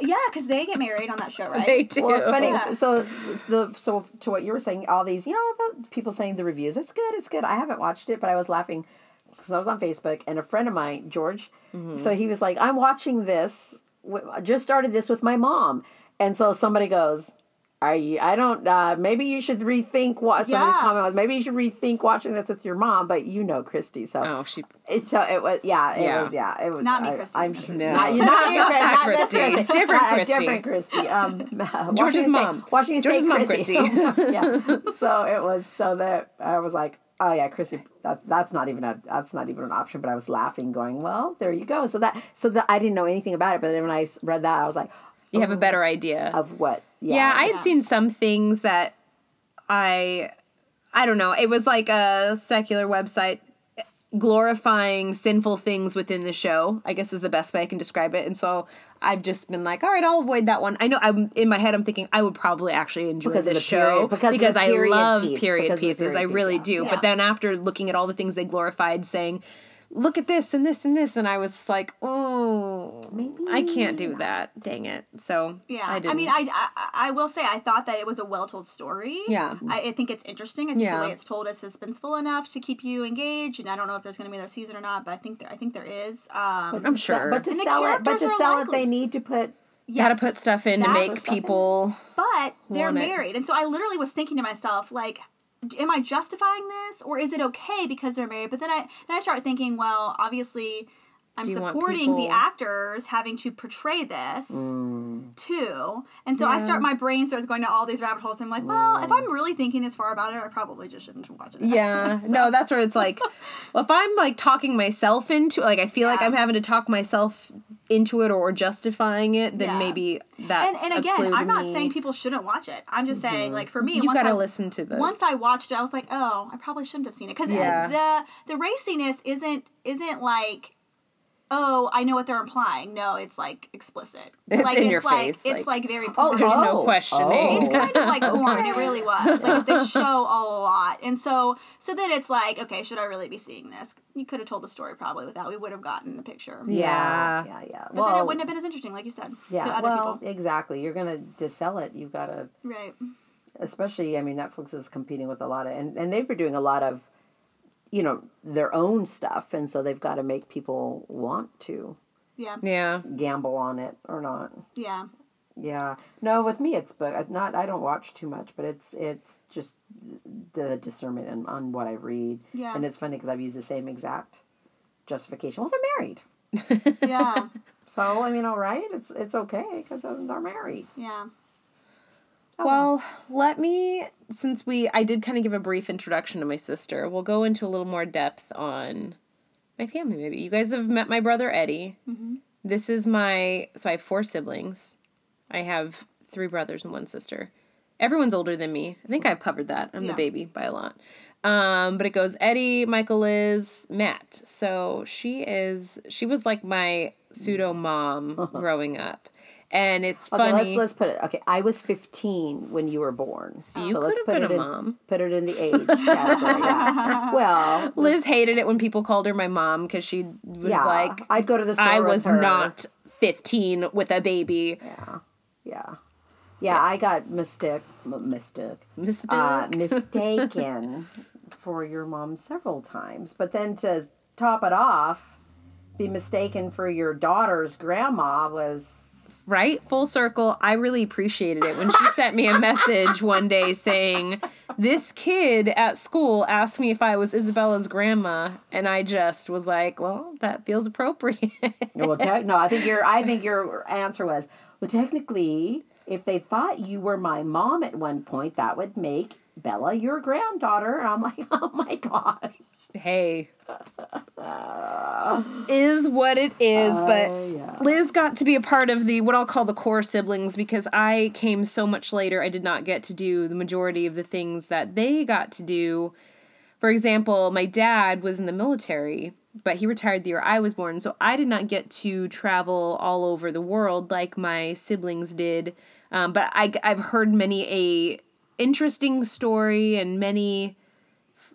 yeah because they get married on that show right
They do.
Well, it's funny.
Yeah.
So the so to what you were saying, all these, you know, the people saying the reviews. It's good. It's good. I haven't watched it, but I was laughing because I was on Facebook and a friend of mine, George. Mm-hmm. So he was like, "I'm watching this. w- I Just started this with my mom." And so somebody goes, are you? I don't. Uh, maybe you should rethink what somebody's
Yeah.
comment was. Maybe you should rethink watching this with your mom. But you know Christy, so
Oh, she.
it so it was. Yeah, it
Yeah.
was. Yeah, it was.
Not me, Christy.
I'm sure.
No.
Not, you not you,
Not
not this
Christy.
Christy.
Different
Uh,
Christy.
Different Christy. Um,
George's mom.
State, Washington
George's
State
mom,
Christy.
Christy.
yeah. So it was so that I was like, oh yeah, Christy. That, that's not even a that's not even an option. But I was laughing, going, well, there you go. So that so that I didn't know anything about it. But then when i read that, I was like,
You have a better idea.
of what? Yeah,
Yeah, I had
Yeah.
seen some things that I I don't know. It was like a secular website glorifying sinful things within the show. I guess is the best way I can describe it. And so I've just been like, all right, I'll avoid that one. I know I'm in my head I'm thinking I would probably actually enjoy
Because
this
the
show
period- because the
I love
piece,
period
because
pieces.
period
I
piece,
really
yeah.
do.
Yeah.
But then after looking at all the things they glorified saying Look at this and this and this, and I was like, "Oh,
Maybe
I can't do that. Dang it!" So
Yeah,
I,
I,
didn't.
mean, I, I I will say I thought that it was a well told story.
Yeah.
I, I think it's interesting. I think
Yeah.
the way it's told is suspenseful enough to keep you engaged. And I don't know if there's going to be another season or not, but I think there I think there is. Um,
I'm
to sell-
sure.
but to
And
sell it, but to
characters are
sell it, they need to put.
gotta put stuff in to make people.
but they're
want it.
married, and so I literally was thinking to myself like. Am I justifying this, or is it okay because they're married? But then I then I start thinking, well, obviously, I'm supporting the actors having to portray this too, and so I start my brain starts going to all these rabbit holes. I'm like, well, if I'm really thinking this far about it, I probably just shouldn't watch it.
Yeah, no, that's where it's like, well, if I'm like talking myself into, like, I feel like I'm having to talk myself into it or justifying it, then
Yeah.
maybe that's
and and again, I'm not
me. Mm-hmm.
saying people shouldn't watch it. I'm just saying, like for me,
you
once
gotta
I,
listen to the.
Once I watched it, I was like, oh, I probably shouldn't have seen it because
Yeah.
the the raciness isn't isn't like. Oh, I know what they're implying. No, it's like explicit.
It's
like
in
it's
your
like
face,
it's
like-
like very
Oh,
porn.
There's no
Oh,
questioning. Oh.
It's kind of like porn. It really was. Like they show a lot, and so so then it's like, okay, should I really be seeing this? You could have told the story probably without. We would have gotten the picture.
Yeah.
yeah, yeah.
But then it wouldn't have been as interesting, like you said,
Yeah,
to other
well,
people.
exactly. You're gonna to sell it. You've got to,
Right.
especially. I mean, Netflix is competing with a lot of, and and they've been doing a lot of, you know, their own stuff, and so they've got to make people want to
Yeah.
yeah.
gamble on it or not.
Yeah.
Yeah. No, with me, it's but not. I don't watch too much, but it's it's just the discernment on, on what I read.
Yeah.
And it's funny because I've used the same exact justification. Well, they're married,
Yeah.
so I mean, all right, it's it's okay because they're married.
yeah.
Well, let me, since we, I did kind of give a brief introduction to my sister, we'll go into a little more depth on my family, maybe. You guys have met my brother Eddie. This is my, so I have four siblings. I have three brothers and one sister. Everyone's older than me. I think I've covered that. I'm
Yeah.
the baby by a lot. Um, but it goes Eddie, Michael, Liz, Matt. So she is, she was like my pseudo mom growing up. And it's
Okay,
funny.
let's let's put it. Okay, I was fifteen when you were born. So
you
let's
could have
put
been
it
a
in,
mom.
Put it in the age category. yeah. Well,
Liz hated it when people called her my mom because she was
yeah,
like,
I'd go to the store.
I
with
was
her.
not 15 with a baby.
Yeah, yeah, yeah. I got mistake, m- mistake,
Mistake.
uh, mistaken for your mom several times, but then to top it off, be mistaken for your daughter's grandma was
right? Full circle. I really appreciated it when she sent me a message one day saying, This kid at school asked me if I was Isabella's grandma. And I just was like, Well, that feels appropriate.
well. Te- no, I think your I think your answer was well. Technically, if they thought you were my mom at one point, that would make Bella your granddaughter. And I'm like, oh my god.
Hey. is what it is, but
yeah.
Liz got to be a part of the what I'll call the core siblings because I came so much later. I did not get to do the majority of the things that they got to do. For example, my dad was in the military, but he retired the year I was born, so I did not get to travel all over the world like my siblings did. Um, but I, I've heard many a interesting story and many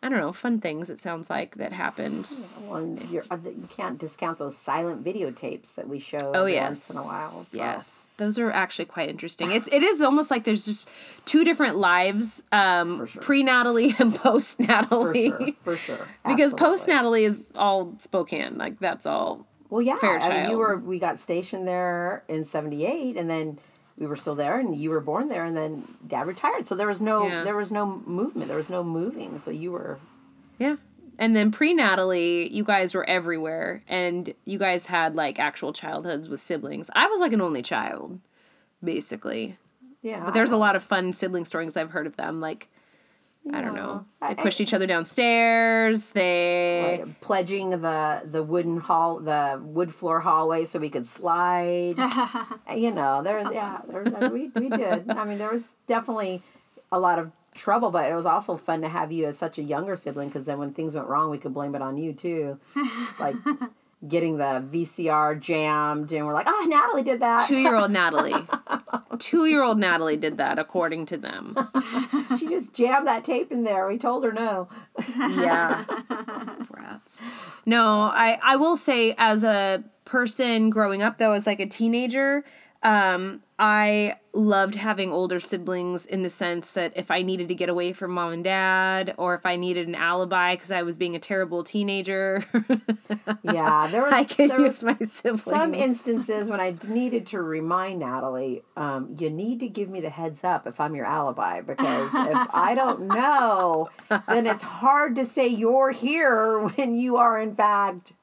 I don't know fun things. It sounds like that happened.
Well, uh, you can't discount those silent videotapes that we show
Oh yes,
once in a while. so-
yes, those are actually quite interesting. It's it is almost like there's just two different lives, um,
sure.
pre Natalie and post
for
Natalie.
sure, for sure.
because
Absolutely.
post Natalie is all Spokane, like that's all.
Well, yeah. I mean,
Fairchild.
you were. We got stationed there in '78, and then we were still there, and you were born there, and then dad retired. So there was no
Yeah.
there was no movement. There was no moving. So you were
Yeah. And then pre Natalie, you guys were everywhere and you guys had like actual childhoods with siblings. I was like an only child, basically.
yeah.
But there's a lot of fun sibling stories I've heard of them. Like, I don't know. They pushed each other downstairs. They.
Like, pledging the the wooden hall the wood floor hallway so we could slide you know there yeah there, there- we, we did i mean there was definitely a lot of trouble but it was also fun to have you as such a younger sibling because then when things went wrong we could blame it on you too like getting the vcr jammed and we're like oh natalie did that
Two year old Natalie. Two year old Natalie did that, according to them.
she just jammed that tape in there we told her no
Yeah. Rats. No, I, I will say, as a person growing up, though, as like a teenager, um, I loved having older siblings in the sense that if I needed to get away from mom and dad, or if I needed an alibi because I was being a terrible teenager,
yeah there was,
I could
there was
use my siblings.
some instances when I needed to remind Natalie, um, you need to give me the heads up if I'm your alibi because if I don't know, then it's hard to say you're here when you are in fact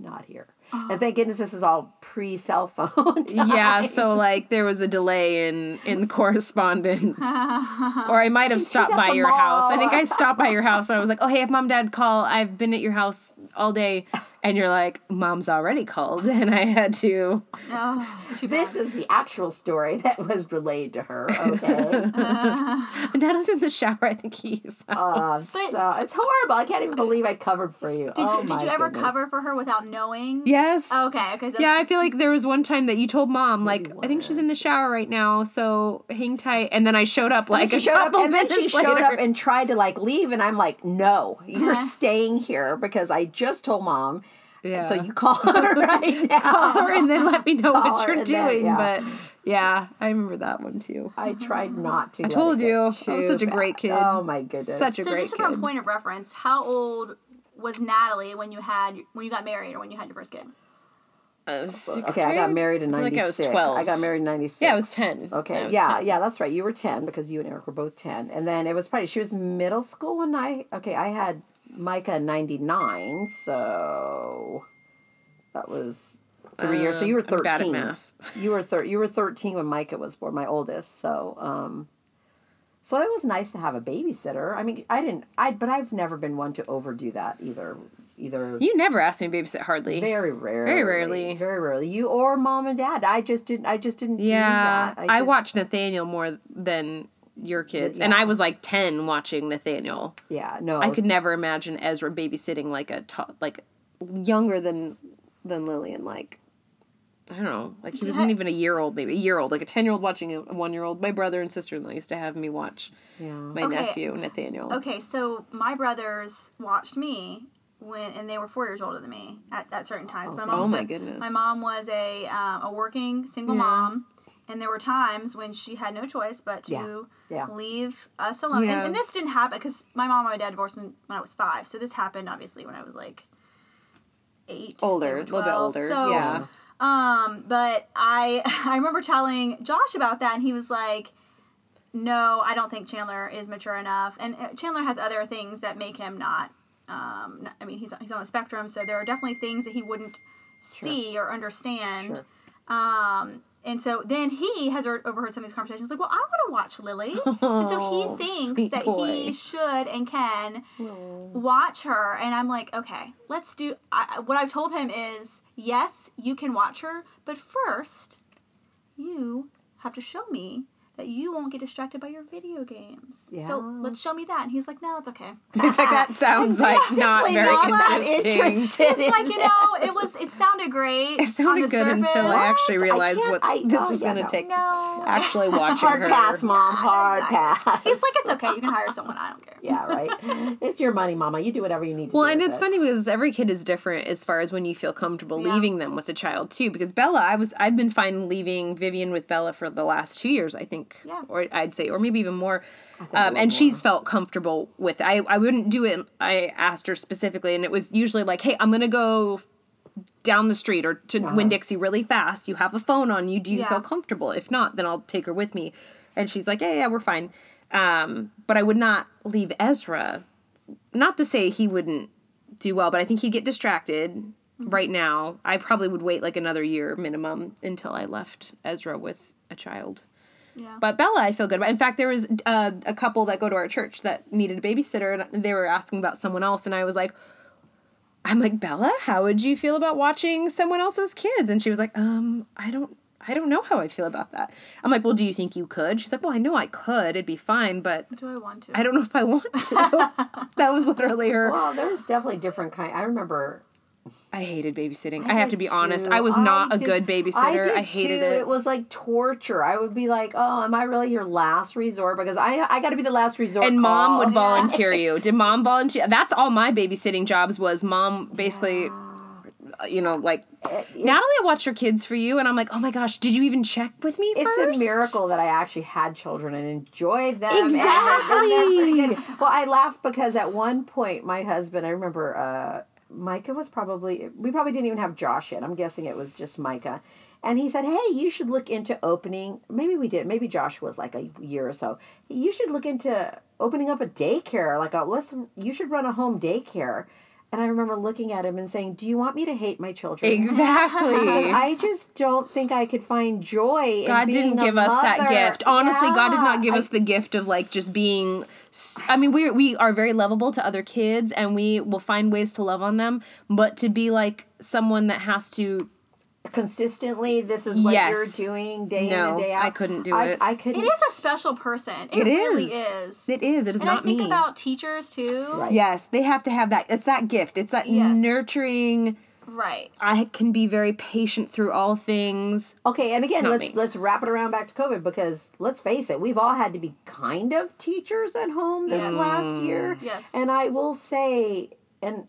not here. And thank goodness this is all pre cell phone.
yeah, so like there was a delay in in correspondence, or I might have stopped by your house. I think. I stopped by your house, and I was like, "Oh, hey, if mom, dad call, I've been at your house all day," and you're like, "Mom's already called," and I had to.
Oh.
This is the actual story that was relayed to her. Okay,
And Dad was in the shower. I think he's.
uh, so it's horrible. I can't even believe I covered for you.
Did
oh
you did you ever
goodness.
cover for her without knowing?
yes.
Okay. Okay.
Yeah, I feel like there was one time that you told mom, like, I think she's in the shower right now, so hang tight. And then I showed up like
she
a
showed up, and then she
minutes
showed up and tried to like leave, and I'm like, "No, you're staying here because I just told mom."
Yeah.
So you call her right now.
call her and then let me know
Call
what you're
and then-
doing.
yeah.
But yeah, I remember that one too.
I tried not to. I
told you. I was such a great kid.
Oh my goodness.
Such a
So
great
just from a point of reference, how old was Natalie when you had when you got married or when you had your first kid?
Uh, okay, I got married in
I feel like I
'96.
was 12.
I got married in '96.
Yeah, I was 10.
Okay,
was
yeah,
10.
yeah, that's right. You were ten because you and Eric were both ten, and then it was probably she was middle school when I. Okay, I had Micah '99, so that was three years. So you were
Uh, I'm bad at
thirteen.
math.
you were thir- You were thirteen when Micah was born, my oldest. So, um, so it was nice to have a babysitter. I mean, I didn't. I but I've never been one to overdo that either. Either
You never asked me to babysit hardly.
very rarely.
Very rarely.
Very rarely. You or mom and dad. I just didn't. I just didn't.
yeah,
do that.
I,
just-
watched Nathaniel more than your kids, and I was like ten watching Nathaniel.
Yeah. No.
I could never imagine Ezra babysitting like a to- like younger than than Lillian. Like I don't know, like he wasn't even a year old, maybe a year old, like a ten year old watching a one year old. My brother and sister in law used to have me watch
Yeah.
my
Okay.
nephew Nathaniel.
Okay, so my brothers watched me when, and they were four years older than me at, at certain times. My mom
Oh my
a-
goodness.
My mom was a um, a working single
Yeah.
mom, and there were times when she had no choice but to
Yeah. Yeah.
leave us alone.
Yeah.
And, and this didn't happen because my mom and my dad divorced when, when I was five. So this happened obviously when I was like eight,
Older, a little bit older,
So,
yeah.
Um, but I I remember telling Josh about that, and he was like, "No, I don't think Chandler is mature enough." And uh, Chandler has other things that make him not. Um, n- I mean, he's he's on the spectrum, so there are definitely things that he wouldn't see or understand.
Sure.
Um, and so then he has heard, overheard some of these conversations, like, "Well, I want to watch Lily," and so
Oh,
he thinks that
boy.
he should and can watch her. And I'm like, okay, let's do. I, what I've told him is, yes, you can watch her, but first, you have to show me that you won't get distracted by your video games.
Yeah.
So let's show me that. And he's like, no, it's okay.
It's like that sounds like not
Simply
very
not that
interesting.
It's like you know, it was. It sounded great.
It sounded
on the
good until
surface.
I actually
What? I
realized what
I-
this
oh,
was
yeah,
going to
no.
take.
No.
Actually watching
Hard
her.
pass, mom. Hard pass.
He's like, it's okay. You can hire someone. I don't care.
yeah, right. It's your money, mama. You do whatever you need to
Well,
do.
and
with
it's
it.
funny because every kid is different as far as when you feel comfortable
Yeah.
leaving them with a child too. Because Bella, I was I've been fine leaving Vivian with Bella for the last two years, I think,
Yeah.
or I'd say, or maybe even more. Um, and she's felt comfortable with. It. I I wouldn't do it. I asked her specifically, and it was usually like, "Hey, I'm gonna go down the street or to Winn Dixie really fast. You have a phone on you. Do you
Yeah.
feel comfortable? If not, then I'll take her with me. And she's like, yeah, yeah, we're fine. Um, but I would not leave Ezra. Not to say he wouldn't do well, but I think he'd get distracted right now. I probably would wait like another year minimum until I left Ezra with a child.
Yeah.
But Bella, I feel good about. In fact, there was uh, a couple that go to our church that needed a babysitter, and they were asking about someone else, and I was like, "I'm like Bella, how would you feel about watching someone else's kids?" And she was like, "Um, I don't, I don't know how I feel about that." I'm like, "Well, do you think you could?" She's like, "Well, I know I could. It'd be fine, but
Do I want to?
I don't know if I want to." that was literally her.
Well, there's definitely different kind. I remember.
I hated babysitting. I, have to be honest. I was not a
did-
good babysitter.
did
I, hated
too.
it.
It was like torture. I would be like, "Oh, am I really your last resort?" Because I I got to be the last resort.
and mom would volunteer you. Did mom volunteer? That's all my babysitting jobs was. Mom basically, uh, you know, like Natalie I watched your kids for you, and I'm like, oh my gosh, did you even check with me
It's
first?
a miracle that I actually had children and enjoyed them.
Exactly.
Well, I laughed because at one point my husband, I remember uh, Micah was probably we probably didn't even have Josh yet. I'm guessing it was just Micah. And he said, "Hey, you should look into opening. Maybe we did. Maybe Josh was like a year or so. You should look into opening up a daycare. Like a let's. You should run a home daycare." And I remember looking at him and saying, "Do you want me to hate my children?"
Exactly.
I just don't think I could find joy. in
God didn't give us that gift. Honestly, God did not give
I-
us the gift of like just being. I mean, we we are very lovable to other kids, and we will find ways to love on them. But to be like someone that has to
consistently. This is what
Yes.
you're doing day in
No,
and day out.
I couldn't do
I,
it.
I couldn't.
It is a special person. It,
It
really
is.
is.
It is. It is
and
not
I think
me.
about teachers too.
Right.
Yes, they have to have that. It's that gift. It's that
Yes.
nurturing.
Right.
I can be very patient through all things.
Okay, and again, let's
me.
let's wrap it around back to COVID because let's face it, we've all had to be kind of teachers at home this
Yes.
last year. Mm.
Yes.
And I will say, and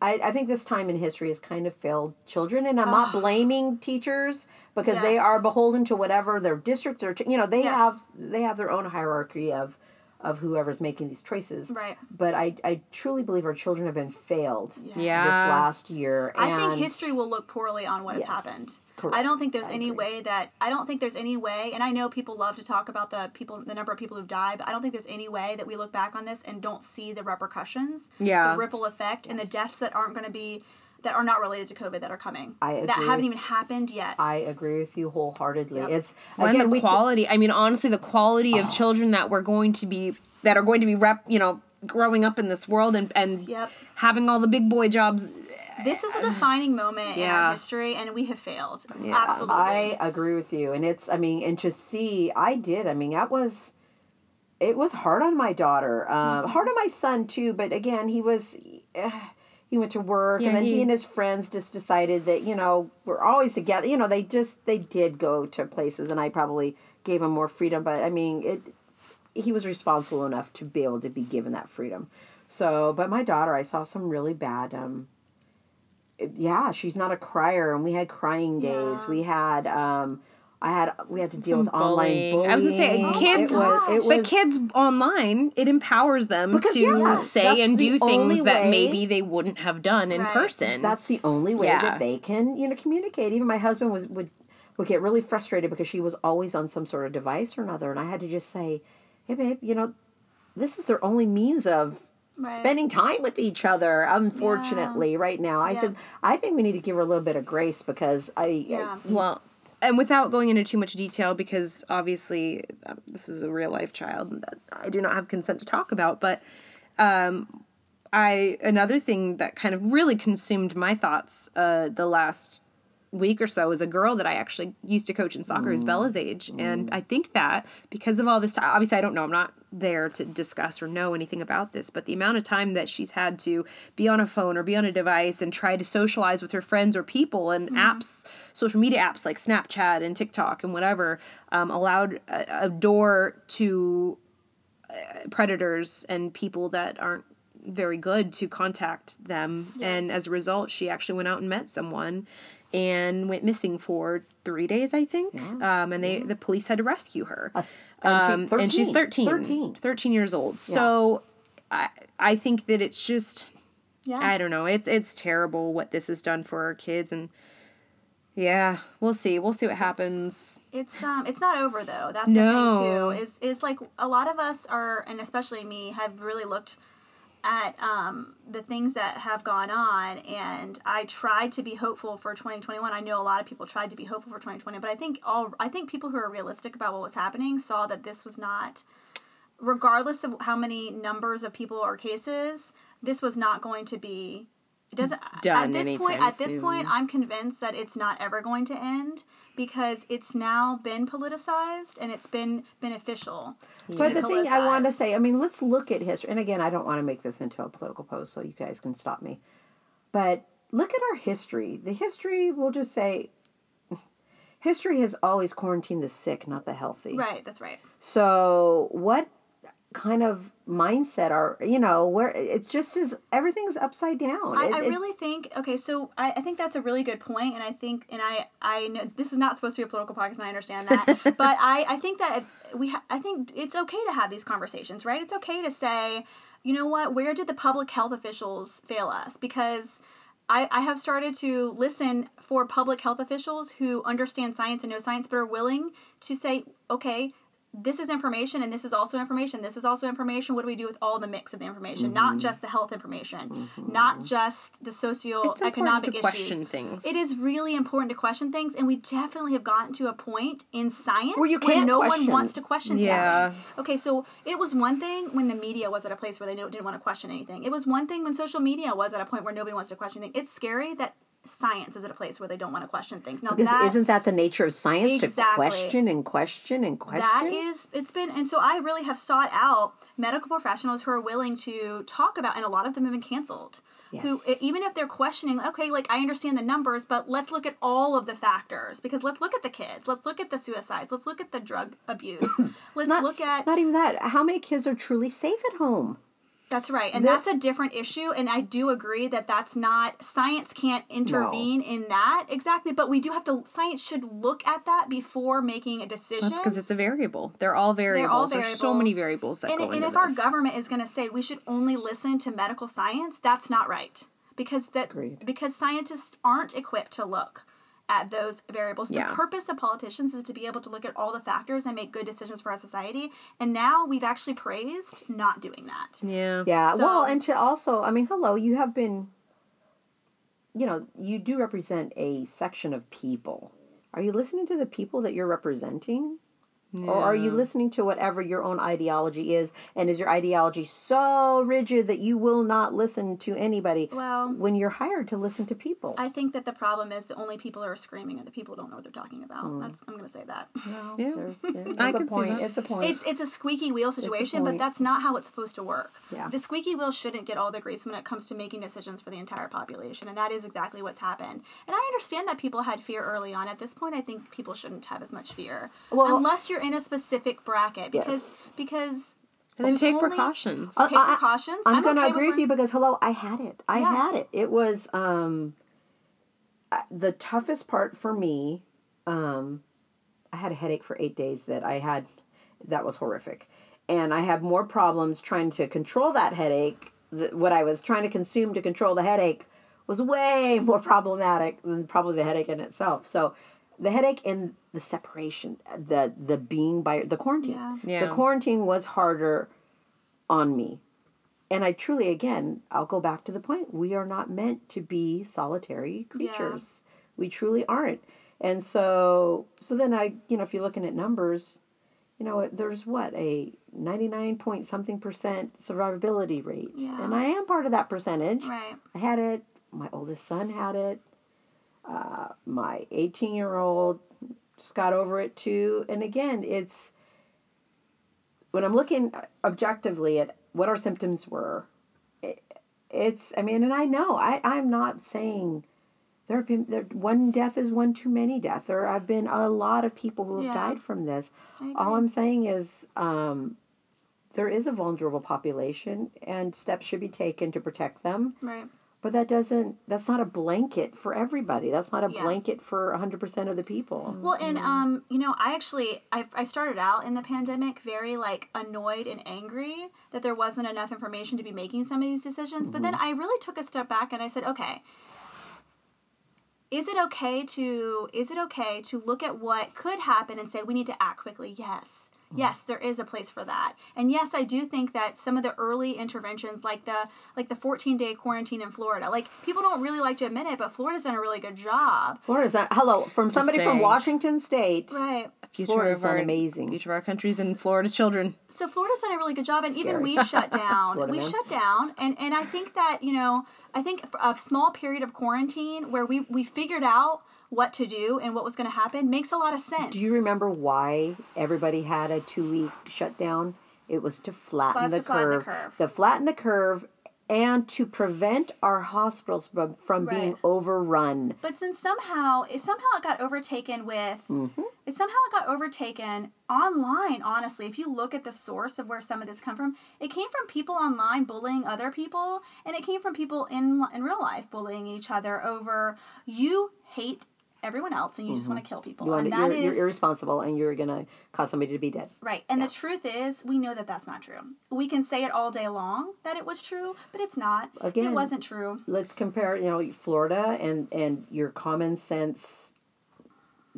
I, I think this time in history has kind of failed children, and I'm not blaming teachers because they are beholden to whatever their district or you know they
Yes.
have they have their own hierarchy of of whoever's making these choices.
Right.
But I I truly believe our children have been failed
Yeah.
this last year.
I think history will look poorly on what
Yes,
has happened.
correct.
I don't think there's
I
any
agree.
way that I don't think there's any way, and I know people love to talk about the people, the number of people who've died, but I don't think there's any way that we look back on this and don't see the repercussions,
Yeah.
the ripple effect, and the deaths that aren't going to be that are not related to COVID that are coming.
I
that haven't even happened yet.
I agree with you wholeheartedly.
Yep.
It's
and
again
the
we t-
quality. I mean, honestly, the quality of children that we're going to be that are going to be rep. You know, growing up in this world and and
Yep.
having all the big boy jobs.
this is a defining moment in our history, and we have failed. Absolutely.
I agree with you, and it's I mean, and to see, I did. I mean, that was it was hard on my daughter, um,
Mm-hmm.
hard on my son too. But again, he was. eh, he went to work,
Yeah,
and then he,
he-
and his friends just decided that you know we're always together. You know, they just they did go to places, and I probably gave him more freedom. But I mean, it he was responsible enough to be able to be given that freedom. So, but my daughter, I saw some really bad. Um, yeah, she's not a crier, and we had crying days.
Yeah.
We had. Um, I had we had to deal
Some
with online bullying.
I was gonna say,
It
kids-
was- oh it
But kids online, it empowers them
Because,
to
yeah,
say and do
only
things that maybe they wouldn't have done in
Right.
person.
That's the only way
Yeah.
that they can, you know, communicate. Even my husband was would would get really frustrated because she was always on some sort of device or another, and I had to just say, "Hey, babe, you know, this is their only means of."
Right.
Spending time with each other, unfortunately, right now. I
Yeah.
said, I think we need to give her a little bit of grace because I,
Yeah.
Well, and without going into too much detail, because obviously um, this is a real life child that I do not have consent to talk about, but um, I another thing that kind of really consumed my thoughts uh, the last week or so is a girl that I actually used to coach in soccer is Bella's age, and I think that because of all this, obviously I don't know, I'm not there to discuss or know anything about this, but the amount of time that she's had to be on a phone or be on a device and try to socialize with her friends or people and apps, social media apps like Snapchat and TikTok and whatever, um, allowed a, a door to uh, predators and people that aren't very good to contact them. And as a result, she actually went out and met someone and went missing for three days, I think. Um, and they the police had to rescue her.
and, she-
Um, and she's 13,
13.
13 years old. So I, I think that it's just
Yeah.
I don't know. It's it's terrible what this has done for our kids and yeah, we'll see. We'll see what happens.
It's um it's not over though. That's
No.
the thing too. Is is like a lot of us are and especially me have really looked at um the things that have gone on and I tried to be hopeful for 2021. I know a lot of people tried to be hopeful for 2020, but I think all I think people who are realistic about what was happening saw that this was not regardless of how many numbers of people or cases, this was not going to be it doesn't
Done
at this point at this point I'm convinced that it's not ever going to end because it's now been politicized and it's been beneficial. to
But the thing I want to say, I mean, let's look at history. And again, I don't want to make this into a political post, so you guys can stop me. But look at our history. The history, we'll just say, history has always quarantined the sick, not the healthy.
Right, that's right.
So what kind of mindset are you know where it's just is everything's upside down.
I,
It-
I
it-
really think okay, so I, I think that's a really good point, and I think and I I know this is not supposed to be a political podcast, and I understand that, but I I think that we ha- I think it's okay to have these conversations, right? It's okay to say, you know what, where did the public health officials fail us? Because I, I have started to listen for public health officials who understand science and know science, but are willing to say, okay, this is information and this is also information. This is also information. What do we do with all the mix of the information?
Mm-hmm.
Not just the health information, not just the socioeconomic
to
issues.
question things.
It is really important to question things, and we definitely have gotten to a point in science
Where you can't
no
question.
one wants to question
Yeah.
anything. Okay, so it was one thing when the media was at a place where they didn't want to question anything. It was one thing when social media was at a point where nobody wants to question anything. It's scary that science is at a place where they don't want to question things. Now
because
that
isn't that the nature of science to
Exactly.
question and question and question?
that is it's been and so I really have sought out medical professionals who are willing to talk about and a lot of them have been canceled. Who
Yes.
e- even if they're questioning, okay, like I understand the numbers, but let's look at all of the factors because let's look at the kids, let's look at the suicides, let's look at the drug abuse, let's
not,
look at
not even that. How many kids are truly safe at home?
That's right. And
That-
that's a different issue. And I do agree that that's not, science can't intervene in that exactly. But we do have to, science should look at that before making a decision.
That's because it's a variable. They're all variables.
They're all
There's so many
variables.
variables that
and,
go
and
into
if our government is going to say we should only listen to medical science, that's not right. Because that
Agreed.
because scientists aren't equipped to look at those variables.
Yeah.
The purpose of politicians is to be able to look at all the factors and make good decisions for our society. And now we've actually praised not doing that.
Yeah.
Yeah.
So-
well, and to also, I mean, hello, you have been, you know, you do represent a section of people. Are you listening to the people that you're representing? Or are you listening to whatever your own ideology is? And is your ideology so rigid that you will not listen to anybody
Well-
when you're hired to listen to people?
I think that the problem is the only people who are screaming are the people who don't know what they're talking about.
Hmm.
That's I'm going to say that.
Well,
Yeah.
there's, there's
I
a
can see
point.
that.
It's a point.
It's it's a squeaky wheel situation, but that's not how it's supposed to work.
Yeah.
The squeaky wheel shouldn't get all the grease when it comes to making decisions for the entire population, and that is exactly what's happened. And I understand that people had fear early on. At this point, I think people shouldn't have as much fear,
Well-
unless you're in a specific bracket, because
Yes.
because.
And then take
only-
precautions.
Uh,
Take
I-
precautions.
I'm,
I'm
going to
okay
agree
with
with you because hello, I had it. I
Yeah.
had it. It was um uh, the toughest part for me. Um, I had a headache for eight days that I had. That was horrific, and I had more problems trying to control that headache. The, what I was trying to consume to control the headache was way more problematic than probably the headache in itself. So. The headache and the separation, the the being by the quarantine,
Yeah.
Yeah.
the quarantine was harder on me and I truly, again, I'll go back to the point. We are not meant to be solitary creatures. Yeah. We truly aren't. And so, so then I, you know, if you're looking at numbers, you know, there's what a 99 point something percent survivability rate,
Yeah.
and I am part of that percentage.
Right.
I had it. My oldest son had it. Uh, my 18 year old just got over it too. And again, it's when I'm looking objectively at what our symptoms were, it, it's, I mean, and I know, I, I'm not saying there have been, there, one death is one too many death. There have been a lot of people who have
Yeah.
died from this. All. I'm saying is, um, there is a vulnerable population and steps should be taken to protect them.
Right.
But that doesn't. That's not a blanket for everybody. That's not a
Yeah.
blanket for hundred percent of the people.
Well, and um, you know, I actually I, I started out in the pandemic very like annoyed and angry that there wasn't enough information to be making some of these decisions. But then I really took a step back and I said, okay, is it okay to is it okay to look at what could happen and say we need to act quickly? Yes. Mm-hmm. Yes, there is a place for that. And yes, I do think that some of the early interventions like the like the 14-day quarantine in Florida, like people don't really like to admit it, but Florida's done a really good job.
Florida's not. Hello, from somebody from. Washington State.
Right.
Future
Florida's
of our
amazing.
Future of our countries and Florida children.
so Florida's done a really good job, and even we've shut down.
Florida
we've
man.
shut down, and and I think that you know, I think a small period of quarantine where we we figured out what to do and what was going to happen makes a lot of sense.
Do you remember why everybody had a two week shutdown? It was to flatten,
Was
the,
to flatten the
curve.
curve.
To flatten the curve and to prevent our hospitals from, from being overrun.
But since somehow it somehow it got overtaken with
Mm-hmm.
it somehow it got overtaken online, honestly. If you look at the source of where some of this come from, it came from people online bullying other people and it came from people in in real life bullying each other over you hate everyone else and you just want to kill people.
Mm-hmm. You
and that
you're,
is
you're irresponsible and you're going to cause somebody to be dead.
Right. And the truth is, we know that that's not true. We can say it all day long that it was true, but it's not.
Again, it
wasn't true.
Let's compare, you know, Florida and, and your common sense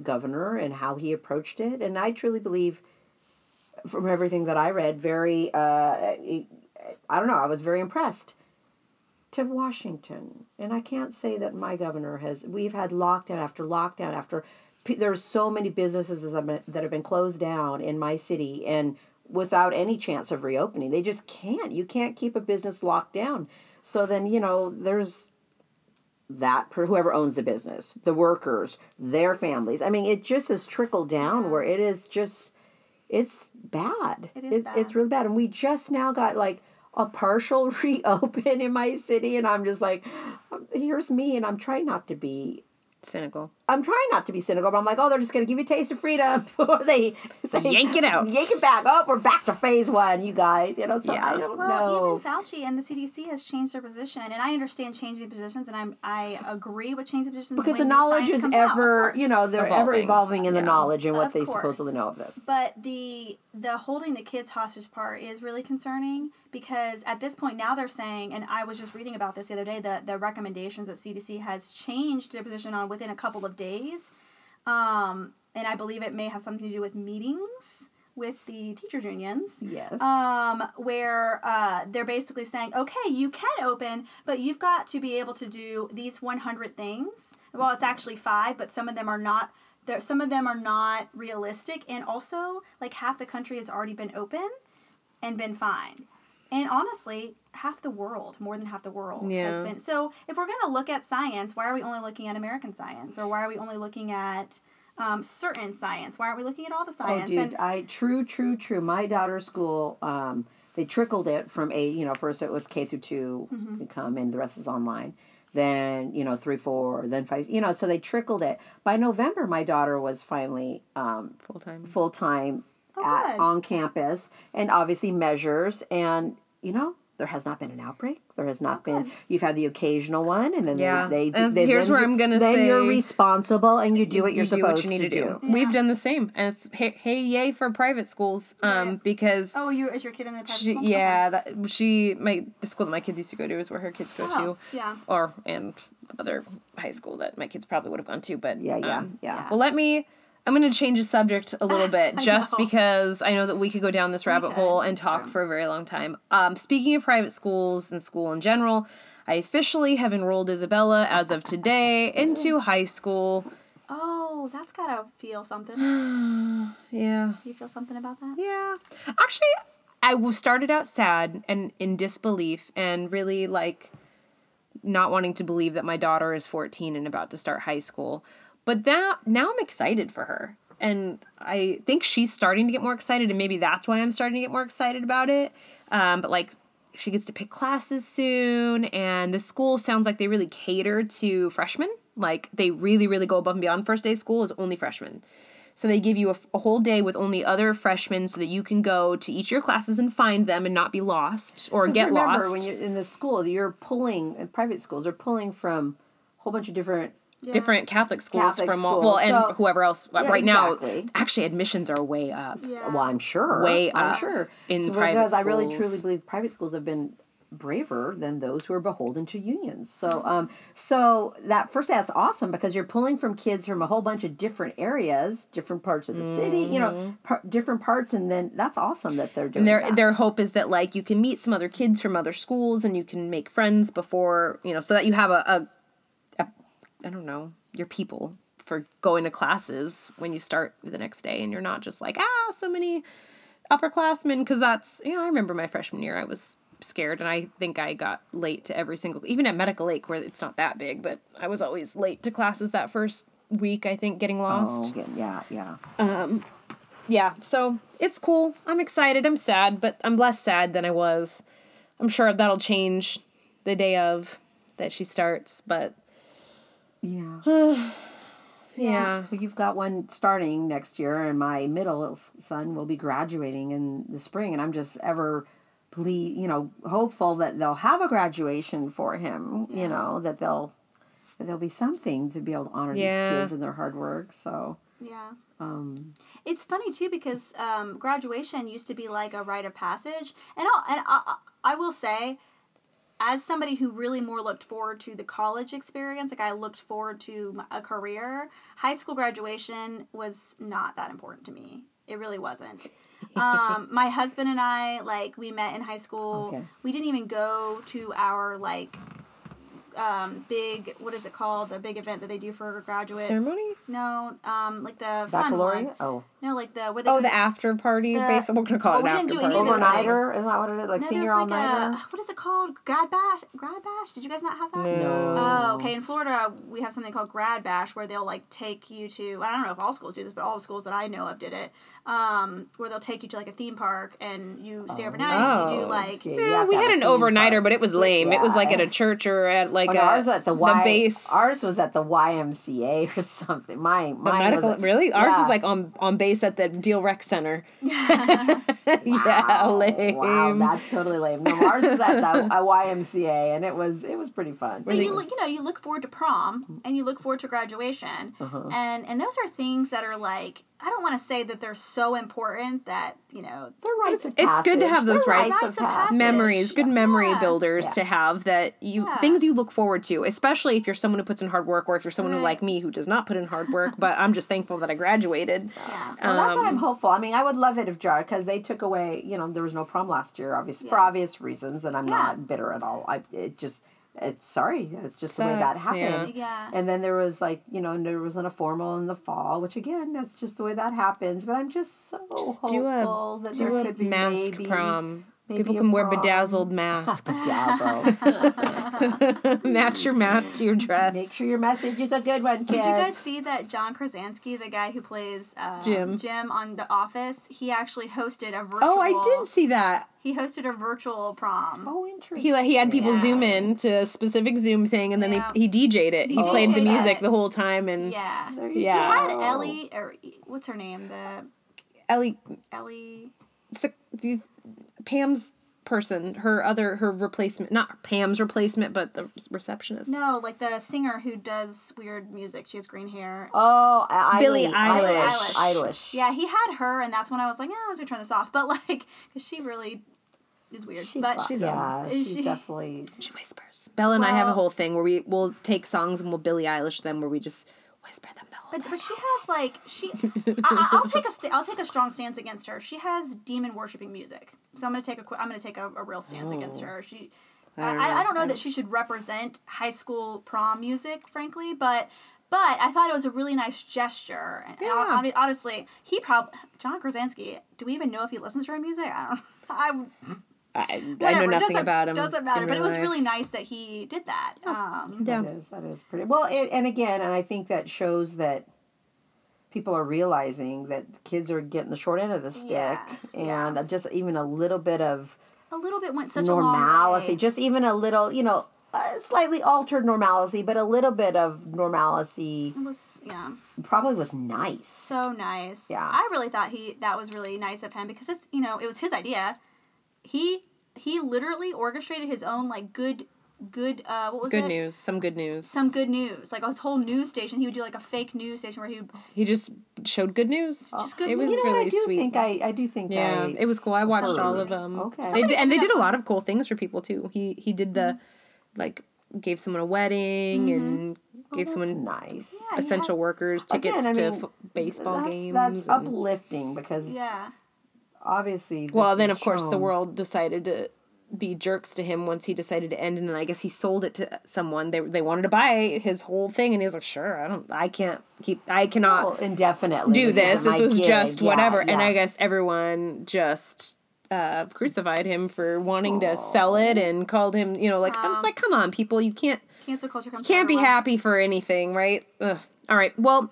governor and how he approached it. And I truly believe, from everything that I read, very, uh, I don't know, I was very impressed. To Washington, and I can't say that my governor has. We've had lockdown after lockdown after. There's so many businesses that have been, that have been closed down in my city, and without any chance of reopening, they just can't. You can't keep a business locked down. So then you know there's that whoever owns the business, the workers, their families. I mean, it just has trickled down where it is just it's bad.
It is
It's
bad.
really bad, and we just now got like a partial reopen in my city, and I'm just like, um, here's me, and I'm trying not to be.
Cynical.
I'm trying not to be cynical, but I'm like, oh, they're just gonna give you a taste of freedom before they say,
Yank it out.
yank it back. Oh, we're back to phase one, you guys. You know, so
Yeah.
I don't
Well,
know.
even Fauci and the CDC has changed their position, and I understand changing positions, and I'm I agree with changing positions
because the knowledge is
comes out,
ever you know they're ever
Evolving.
evolving in the
Yeah.
knowledge and what
Of
they
course.
supposedly know of this
But the the holding the kids hostage part is really concerning because at this point now they're saying, and I was just reading about this the other day, the the recommendations that CDC has changed their position on within a couple of days, um, and I believe it may have something to do with meetings with the teachers unions.
yes
um, where uh, they're basically saying, okay, you can open, but you've got to be able to do these 100 things. Well, it's actually five, but some of them are not. There, some of them are not realistic, and also like half the country has already been open and been fine. And honestly, half the world, more than half the world, has been. So, if we're going to look at science, why are we only looking at American science, or why are we only looking at um, certain science? Why aren't we looking at all the science
oh
science?
dude
and
i true true true my daughter's school um they trickled it from a you know first it was k through 2
Mm-hmm.
to come and the rest is online then you know three four then five you know so they trickled it by november my daughter was finally um
Full time.
full time
Oh,
at on campus and obviously measures and you know there has not been an outbreak. There has not been.
Oh.
You've had the occasional one, and then
Yeah.
they. they,
And
they
here's
then
where I'm gonna
Then you're responsible, and you do what you're
you do
supposed
what you need to, do.
Yeah.
We've done the same, and it's hey, hey yay for private schools, um,
Right.
because
oh, you is your kid in the private
she,
school?
yeah, that she my the school that my kids used to go to is where her kids go
Oh,
to,
yeah.
or and other high school that my kids probably would have gone to, but
Yeah, yeah,
um,
yeah.
Well, let me. I'm going to change the subject a little bit just
know.
because I know that we could go down this rabbit hole and talk
true.
for a very long time. Um, speaking of private schools and school in general, I officially have enrolled Isabella as of today into high school.
Oh, that's gotta feel something.
Yeah.
you feel something about that?
Yeah. Actually, I started out sad and in disbelief and really like not wanting to believe that my daughter is 14 and about to start high school. But that now I'm excited for her. And I think she's starting to get more excited, and maybe that's why I'm starting to get more excited about it. Um, but like, she gets to pick classes soon, and the school sounds like they really cater to freshmen. Like, they really, really go above and beyond. First day school is only freshmen. So they give you a, a whole day with only other freshmen so that you can go to each of your classes and find them and not be lost or get
remember,
lost.
when you're in the school, you're pulling private schools. They're pulling from a whole bunch of different.
Different Catholic schools
Catholic
from all,
schools,
well, and
so-
whoever else. uh,
Yeah,
right
exactly.
now, actually, admissions are way up.
Yeah.
Well, I'm sure.
Way
I'm
up
sure
in
so
private
because I really truly believe private schools have been braver than those who are beholden to unions. So, um, so that first that's awesome because you're pulling from kids from a whole bunch of different areas, different parts of the city, you know, par- different parts, and then that's awesome that they're doing
And their
that.
their hope is that like you can meet some other kids from other schools and you can make friends before you know so that you have a, a, a I don't know your people for going to classes when you start the next day and you're not just like ah so many upperclassmen because that's you know I remember my freshman year I was scared and I think I got late to every single even at Medical Lake where it's not that big but I was always late to classes that first week I think getting lost
Oh, yeah, yeah.
Um, yeah, so it's cool. I'm excited. I'm sad, but I'm less sad than I was. I'm sure that'll change the day of that she starts, but
Yeah.
yeah.
Well, you've got one starting next year, and my middle son will be graduating in the spring, and I'm just ever, please you know, hopeful that they'll have a graduation for him. You know that they'll that there'll be something to be able to honor
Yeah.
these kids and their hard work. So,
Yeah.
um,
It's funny too because um, graduation used to be like a rite of passage, and I'll, and I, I will say, as somebody who really more looked forward to the college experience, like I looked forward to a career, high school graduation was not that important to me. It really wasn't. um, my husband and I, like, we met in high school.
Okay.
We didn't even go to our like um, big what is it called? The big event that they do for graduates.
Ceremony?
No, um, like the fun one.
Oh,
No, like the where they
Oh,
go
the after party,
The-
basically. We're gonna call
Oh,
it
we
an
didn't
after
do any
party.
overnighter. Is that what it is? Like
No,
senior
there's
all
like
nighter.
a what is it called? Grad bash. Grad bash. Did you guys not have that?
No.
Oh, okay. In Florida, we have something called grad bash, where they'll like take you to. I don't know if all schools do this, but all the schools that I know of did it. Um, where they'll take you to like a theme park and you stay overnight. and you
Oh.
do like
Okay.
Yeah, we had an overnighter,
park.
but it was lame. It was like at a church or at like
Oh, no,
a,
ours was at the, y,
base.
Ours was at the YMCA or something. My
the
mine
medical,
was a-
really? Ours
yeah.
was like on on base at the Deal Rec Center. yeah,
Wow,
lame.
Wow, that's totally lame. No, ours was at the YMCA, and it was it was pretty fun.
But you look, you know, you look forward to prom and you look forward to graduation,
Uh-huh.
and and those are things that are like I don't want to say that they're so important that you know
They're rites of
it's good to have those
They're
rites
of passage.
memories, good memory
Yeah.
builders
Yeah.
to have that you
Yeah.
things you look forward to, especially if you're someone who puts in hard work or if you're someone who like me who does not put in hard work, but I'm just thankful that I graduated.
yeah.
Well, that's what I'm
Um,
hopeful. I mean, I would love it if Jar because they took away. You know, there was no prom last year, obviously for obvious reasons, and I'm
Yeah.
not bitter at all. I it just it's sorry, it's just the way that
Sucks,
happened.
Yeah.
And then there was like you know, and there wasn't a formal in the fall, which again, that's just the way that happens. But I'm just so
Just
hopeful
do a
that
do
there
a
could be
mask
maybe,
prom.
maybe
People
a
can wear bedazzled masks.
Dazzle.
Match your mask to your dress.
Make sure your message is a good one, kids.
Did you guys see that John Krasinski, the guy who plays um,
Jim.
Jim on The Office, he actually hosted a virtual.
Oh, I did see that.
He hosted a virtual prom.
Oh, interesting.
He he had people
Yeah.
zoom in to a specific Zoom thing, and then
Yeah.
he, he DJ'd it. He
He
played the
DJ'd
music
it.
the whole time, and
Yeah.
There you
He
Yeah.
had. Ellie, or what's her name? The
Ellie
Ellie.
Sec- the- Pam's person, her other her replacement, not Pam's replacement, but the receptionist.
No, like the singer who does weird music. She has green hair.
Oh, I-
Billie
Eilish.
Eilish.
Eilish.
Yeah, he had her, and that's when I was like, yeah, I was gonna turn this off. But like, cause she really is weird.
She,
but
she's
yeah,
Is
she's
she-
definitely.
She whispers. Bella and I have a whole thing where we will take songs and we'll Billie Eilish them, where we just whisper them the whole
But, but she has like she, I, I'll take a sta- I'll take a strong stance against her. She has demon worshiping music, so I'm gonna take a qu- I'm gonna take a, a real stance against oh. her. She, I,
don't
I,
know.
I don't know that she should represent high school prom music, frankly, but but I thought it was a really nice gesture. And
Yeah.
I, I mean, honestly, he probably John Krasinski. Do we even know if he listens to her music? I don't. I
I, I know
it
nothing
doesn't-
about him.
Doesn't matter, but it was
life.
really nice that he did that. Um,
Yeah.
That is that is pretty well. It, and again, and I think that shows that people are realizing that kids are getting the short end of the stick,
Yeah,
and just even a little bit of
a little bit went such a long
normalcy, just even a little, you know. uh, slightly altered normalcy, but a little bit of normalcy
It was yeah.
probably was nice.
so nice.
Yeah.
I really thought he that was really nice of him because it's you know it was his idea. He he literally orchestrated his own like good good uh what was
Good
it?
news. Some good news.
Some good news. Like his whole news station. He would do like a fake news station where he would
He just showed good news.
Just good
It was
news.
You know,
really
I do
sweet.
think I, I do think
yeah,
I
it was cool. I watched all of them.
Okay.
They did, and they did a lot of cool things for people too. He he did the like gave someone a wedding and gave
That's
someone
nice.
Yeah,
essential
had-
workers tickets
Again, I
to f- baseball
that's,
games.
That's
and-
uplifting because
yeah.
Obviously.
well, then of course the world decided to be jerks to him once he decided to end, and then I guess he sold it to someone. They they wanted to buy his whole thing, and he was like, "Sure, I don't, I can't keep, I cannot."
Well, indefinitely
do this. This was
gig.
just
Yeah,
whatever. And. I guess everyone just uh, crucified him for wanting to sell it and called him, you know, like, I was
Wow.
like, come on, people, you can't,
Cancel culture
can't be
everyone.
happy for anything, right? Ugh. All right. Well,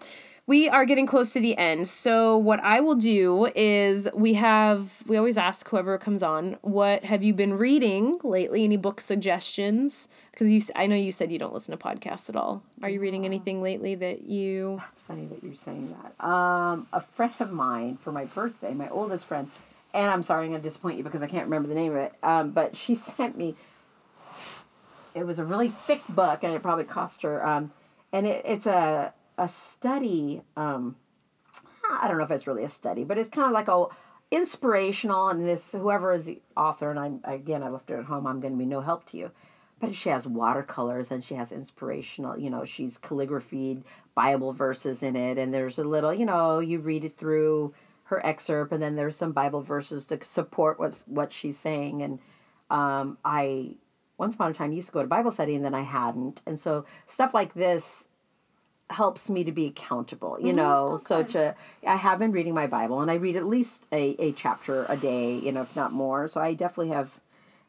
we are getting close to the end. So what I will do is we have we always ask whoever comes on, what have you been reading lately? Any book suggestions? Because you, I know you said you don't listen to podcasts at all. Are you reading anything lately that you?
It's funny that you're saying that. Um, a friend of mine for my birthday, my oldest friend, and I'm sorry, I'm going to disappoint you because I can't remember the name of it. Um, but she sent me. It was a really thick book, and it probably cost her. Um, and it, it's a a study. Um, I don't know if it's really a study, but it's kind of like a inspirational. And this whoever is the author, and I'm again I left her at home. I'm going to be no help to you. But she has watercolors and she has inspirational, you know, she's calligraphied Bible verses in it. And there's a little, you know, you read it through her excerpt and then there's some Bible verses to support what, what she's saying. And um, I, once upon a time, used to go to Bible study and then I hadn't. And so stuff like this helps me to be accountable, you mm-hmm. know. So to I have been reading my Bible and I read at least a, a chapter a day, you know, if not more. So I definitely have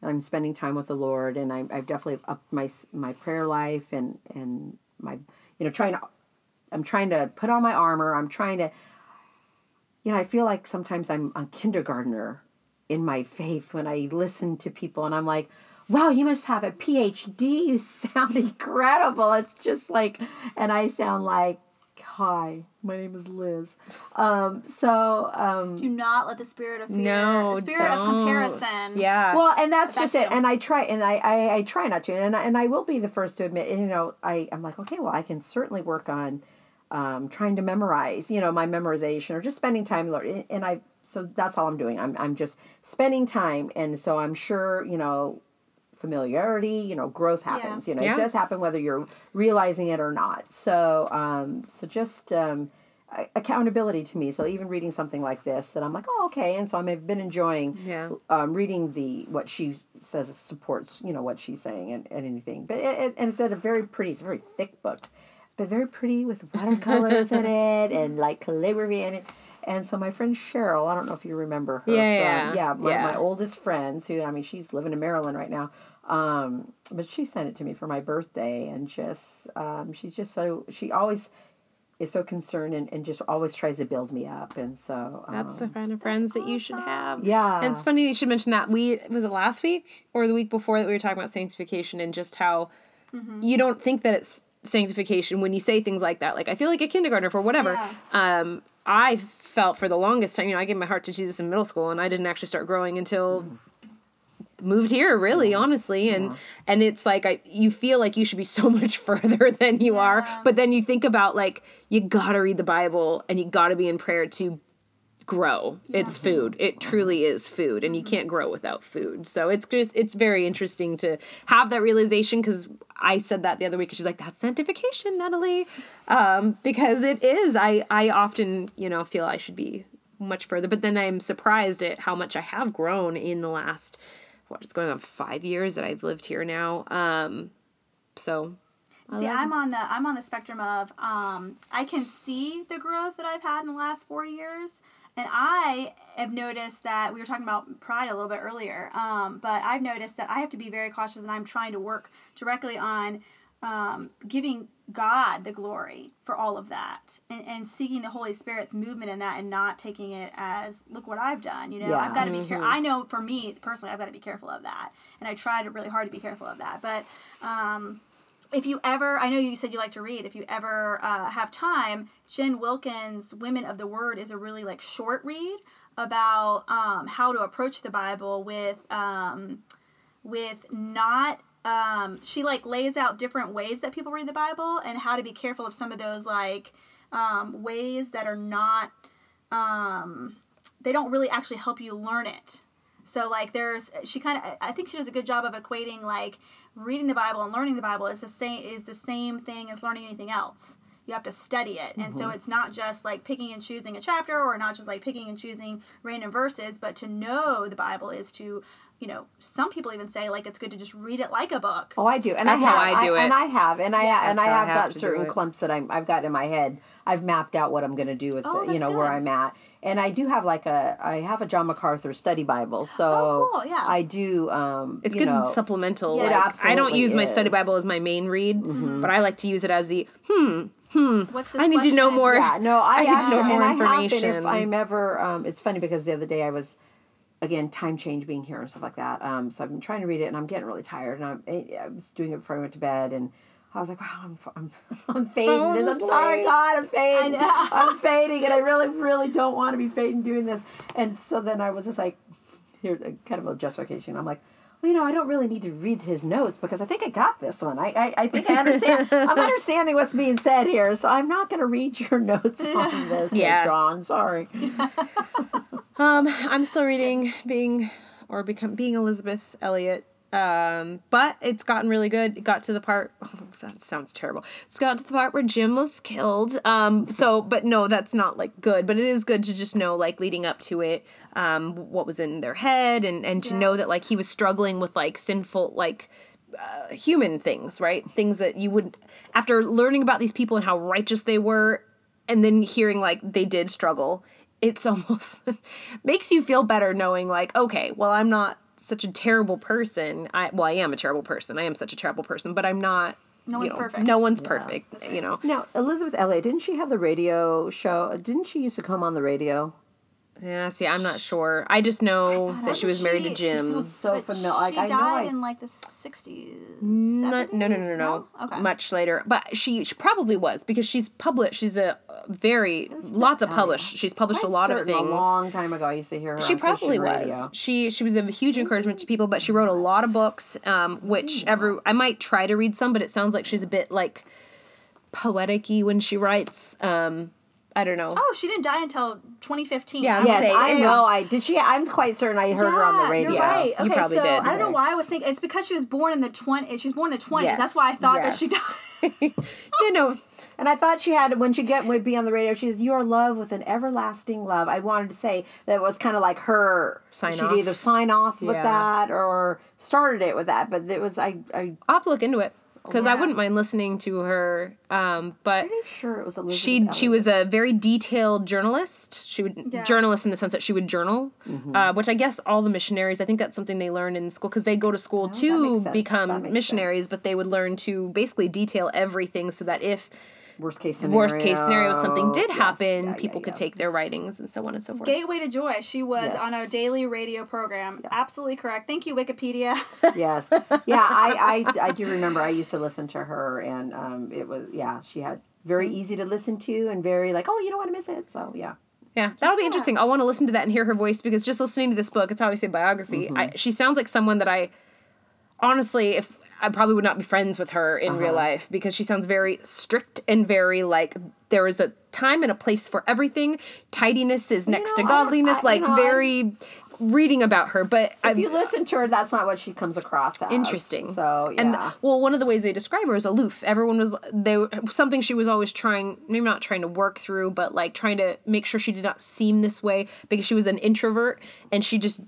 I'm spending time with the Lord and I I've definitely upped my my prayer life and and my you know trying to I'm trying to put on my armor. I'm trying to you know, I feel like sometimes I'm a kindergartner in my faith when I listen to people and I'm like, wow, you must have a PhD. You sound incredible. It's just like, and I sound like, hi, my name is Liz. Um, so, um,
Do not let the spirit of fear,
No,
the spirit of
don't.
comparison.
Yeah.
well, and that's
That's
just it.
you.
And I try, and I, I, I try not to, and I, and I will be the first to admit, and, you know, I, I'm like, okay, well, I can certainly work on, um, trying to memorize, you know, my memorization or just spending time, Lord. And I, so that's all I'm doing. I'm, I'm just spending time. And so I'm sure, you know, familiarity, you know, growth happens, you know,
Yeah.
it does happen whether you're realizing it or not. So, um, so just, um, accountability to me. So even reading something like this, that I'm like, oh, okay. And so I have been enjoying,
Yeah.
um, reading the what she says supports, you know, what she's saying and, and anything. But it, it, and it's at a very pretty, it's a very thick book, but very pretty with watercolors in it and like calligraphy in it. And so my friend Cheryl, I don't know if you remember her.
Yeah,
from,
yeah,
yeah, my,
yeah.
my oldest friends who I mean she's living in Maryland right now. Um, but she sent it to me for my birthday and just um, she's just so she always is so concerned and, and just always tries to build me up and so um,
That's the kind of friends that you should have.
yeah
And it's funny you should mention that. We was it last week or the week before that we were talking about sanctification and just how you don't think that it's sanctification when you say things like that. Like I feel like a kindergartner for whatever. Um, I felt for the longest time, you know, I gave my heart to Jesus in middle school and I didn't actually start growing until moved here really honestly and and it's like I you feel like you should be so much further than you are but then you think about like you got to read the bible and you got to be in prayer to grow. It's food. It truly is food, and you can't grow without food. So it's just it's very interesting to have that realization because I said that the other week, and she's like, "That's sanctification, Natalie," um, because it is. I I often you know feel I should be much further, but then I'm surprised at how much I have grown in the last what is going on five years that I've lived here now. Um, so
See, I'm on the I'm on the spectrum of um, I can see the growth that I've had in the last four years, and I have noticed that we were talking about pride a little bit earlier. Um, but I've noticed that I have to be very cautious, and I'm trying to work directly on um, giving God the glory for all of that and, and seeking the Holy Spirit's movement in that and not taking it as, look what I've done. You know,
Yeah.
I've got to be careful. I know for me personally, I've got to be careful of that. And I tried really hard to be careful of that. But um, if you ever, I know you said you like to read, if you ever uh, have time, Jen Wilkin's Women of the Word is a really like short read about um, how to approach the Bible with um, with not um, she like lays out different ways that people read the Bible and how to be careful of some of those like um, ways that are not um, they don't really actually help you learn it. So like there's she kind of I think she does a good job of equating like reading the Bible and learning the Bible is the same is the same thing as learning anything else. You have to study it. And so it's not just like picking and choosing a chapter or not just like picking and choosing random verses, but to know the Bible is to, you know, some people even say like it's good to just read it like a book.
Oh, I do, and
That's
I
how
have,
I do
and
it.
I have, and I and I
That's how I
have,
have
got certain clumps that I'm I've got in my head. I've mapped out what I'm going to do with,
Oh,
the, you
that's
know, where. I'm at, and I do have like a I have a John MacArthur study Bible, so
Oh, cool, yeah.
I do. Um,
It's
you
good
know,
supplemental.
Yeah,
like,
it
I don't
absolutely
use my study.
Mm-hmm.
Bible as my main read, but I like to use it as the hmm.
hmm, What's this
I need to know more.
Yeah, no, I,
I need to know more
and I have been
information.
if I'm ever. Um, it's funny because the other day I was, again, time change being here and stuff like that. Um, so I've been trying to read it, and I'm getting really tired, and I'm, I was doing it before I went to bed, and I was like, wow, I'm, I'm, I'm fading this. I'm sorry, God, I'm fading. I'm fading, and I really, really don't want to be fading doing this. And so then I was just like, here, kind of a justification. I'm like. Well, you know, I don't really need to read his notes because I think I got this one. I, I, I think I understand. I'm understanding what's being said here, so I'm not going to read your notes on this.
Yeah.
John. Sorry.
Um, I'm still reading being or become being Elisabeth Elliot. Um, but it's gotten really good. It got to the part that sounds terrible. It's gotten to the part where Jim was killed. Um, so but no, that's not like good. But it is good to just know like leading up to it, um, what was in their head and and to know that like he was struggling with like sinful like uh, human things, right? Things that you would after learning about these people and how righteous they were and then hearing like they did struggle it's almost makes you feel better knowing like okay well i'm not such a terrible person i well i am a terrible person i am such a terrible person but i'm not
No
you
one's
know,
perfect.
no one's perfect you know
Now, Elisabeth Elliot, didn't she have the radio show? Didn't she used to come on the radio?
Yeah see i'm not sure i just know that she was married to
she- she
jim
was so
But
familiar. Like,
she
I know
died
I-
in like the 60s.
no,
70s?
no, no, no, no,
Okay.
Much later, but she, she probably was because she's published. She's a very lots of published. She's published a
I'm
lot of things.
A long time ago, I used to hear her.
she
on
probably was.
radio.
She she was a huge encouragement to people, but she wrote a lot of books, um, which every I might try to read some, but it sounds like she's a bit like poetic-y when she writes. Um, I don't know.
Oh, she didn't die until 2015.
Yeah,
I'm
Yes,
Say,
I know. I did. She. I'm quite certain I heard her on the radio.
You're right.
You
Okay,
probably
so
did.
I don't know why I was thinking. It's because she was born in the 20. Eh, she was born in the 20s.
Yes,
That's why I thought that she died.
you know,
And I thought she had when she get would be on the radio. She says, "Your love with an everlasting love." I wanted to say that was kind of like her
Sign off
She'd
off.
either sign off with
Yeah.
that or started it with that, but it was I. I
I'll have to look into it because I wouldn't mind listening to her. Um, but
pretty sure it was Elisabeth.
she she was a very detailed journalist. She would
Yeah.
journalist in the sense that she would journal,
Mm-hmm.
uh, which I guess all the missionaries. I think that's something they learn in school because they go to school
makes
to become missionaries,
sense.
but they would learn to basically detail everything so that if
worst case scenario.
worst case scenario something did
Yes.
happen,
Yeah,
people
yeah,
could
yeah.
take their writings and so on and so forth.
Gateway to Joy. She was
Yes.
on our daily radio program. Absolutely correct. Thank you, Wikipedia.
yes yeah I, I i do remember i used to listen to her and um it was yeah she had very
Mm-hmm.
easy to listen to and very like oh you don't want to miss it so yeah
Yeah, that'll be interesting. I'll want to listen to that and hear her voice because just listening to this book, it's obviously a biography.
Mm-hmm.
I, she sounds like someone that I, honestly, if I probably would not be friends with her in
Uh-huh.
real life because she sounds very strict and very like there is a time and a place for everything. Tidiness is next
know,
to godliness,
I- you
like
know, I-
very reading about her. But
if
I
you listen to her that's not what she comes across as
interesting.
so yeah
And well, one of the ways they describe her is aloof. Everyone was they something she was always trying, maybe not trying to work through, but like trying to make sure she did not seem this way because she was an introvert and she just,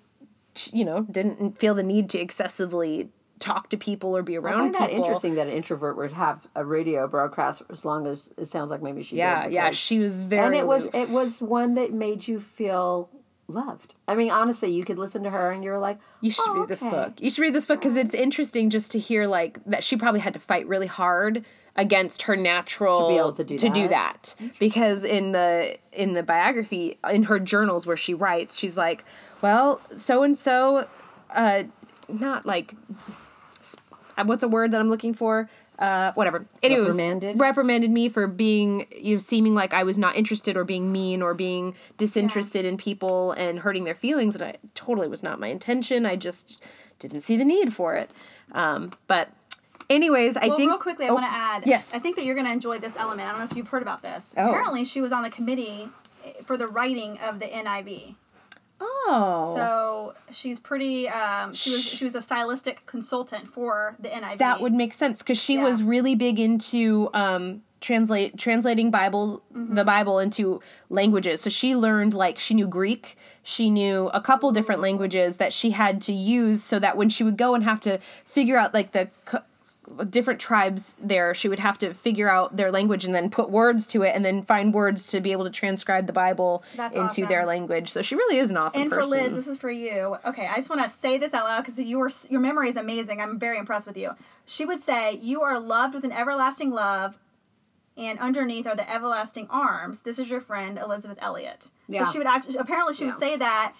you know, didn't feel the need to excessively talk to people or be
I
around
find that
people.
interesting that an introvert would have a radio broadcast as long as it sounds like maybe she
Yeah,
did
yeah, she was very.
and it was it was one that made you feel loved. I mean, honestly, you could listen to her and you're like,
You should
"Oh,
read this book. You should read this book because it's interesting just to hear like that she probably had to fight really hard against her natural
To be able to do
to do
that.
that. Because in the in the biography in her journals where she writes, she's like, well, so and so, uh, not like what's a word that I'm looking for. Uh, whatever. Anyways,
Reprimanded?
reprimanded me for being, you know, seeming like I was not interested or being mean or being disinterested in people and hurting their feelings. And I totally was not my intention. I just didn't see the need for it. Um, but, anyways, I
Well,
think.
real quickly, I
oh,
want to add.
Yes.
I think that you're going to enjoy this element. I don't know if you've heard about this.
Oh.
Apparently, she was on the committee for the writing of the NIV.
Oh.
So she's pretty. Um, she was she was a stylistic consultant for the NIV.
that would make sense because she
Yeah.
was really big into um, translate translating Bible
Mm-hmm.
the Bible into languages. So she learned like she knew Greek, she knew a couple different languages that she had to use so that when she would go and have to figure out like the co- different tribes there, she would have to figure out their language and then put words to it and then find words to be able to transcribe the Bible
That's
into
awesome.
their language. So she really is an awesome
And for
person.
Liz, this is for you. Okay, I just want to say this out loud because your your memory is amazing. I'm very impressed with you. She would say, "You are loved with an everlasting love, and underneath are the everlasting arms. This is your friend Elisabeth Elliot."
Yeah.
So she would actually apparently she would say that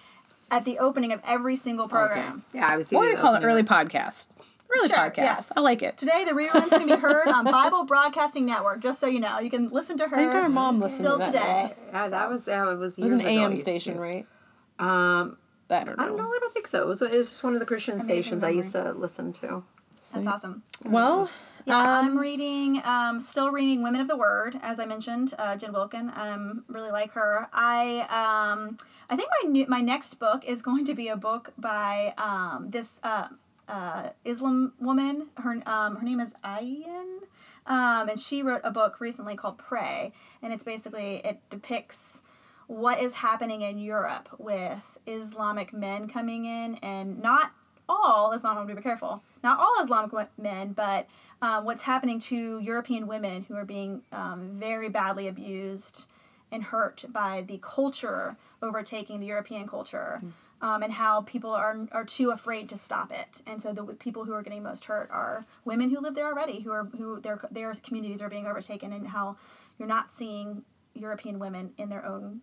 at the opening of every single program.
Yeah, I was.
What do you call it? Early podcast. Early
Sure,
podcast.
yes.
I like it.
Today, the reruns can be heard on Bible Broadcasting Network. Just so you know, you can listen to her.
I think our mom listened
still
to that.
today.
Yeah, that was yeah, it was.
It was an
ago
AM station, right?
Um,
I don't know.
I don't know. I don't think so. It was, it was just one of the Christian stations I used to listen to.
That's awesome.
Well,
Yeah,
um,
I'm reading, um, still reading Women of the Word, as I mentioned, uh, Jen Wilkin. I um, really like her. I, um, I think my new, my next book is going to be a book by um, this uh, uh, Islam woman. Her um, her name is Ayaan, um, and she wrote a book recently called Prey, and it's basically it depicts what is happening in Europe with Islamic men coming in, and not all Islamic. Be careful, not all Islamic men, but um, what's happening to European women who are being um, very badly abused and hurt by the culture overtaking the European culture, um, and how people are are too afraid to stop it. And so the people who are getting most hurt are women who live there already, who are who their their communities are being overtaken, and how you're not seeing European women in their own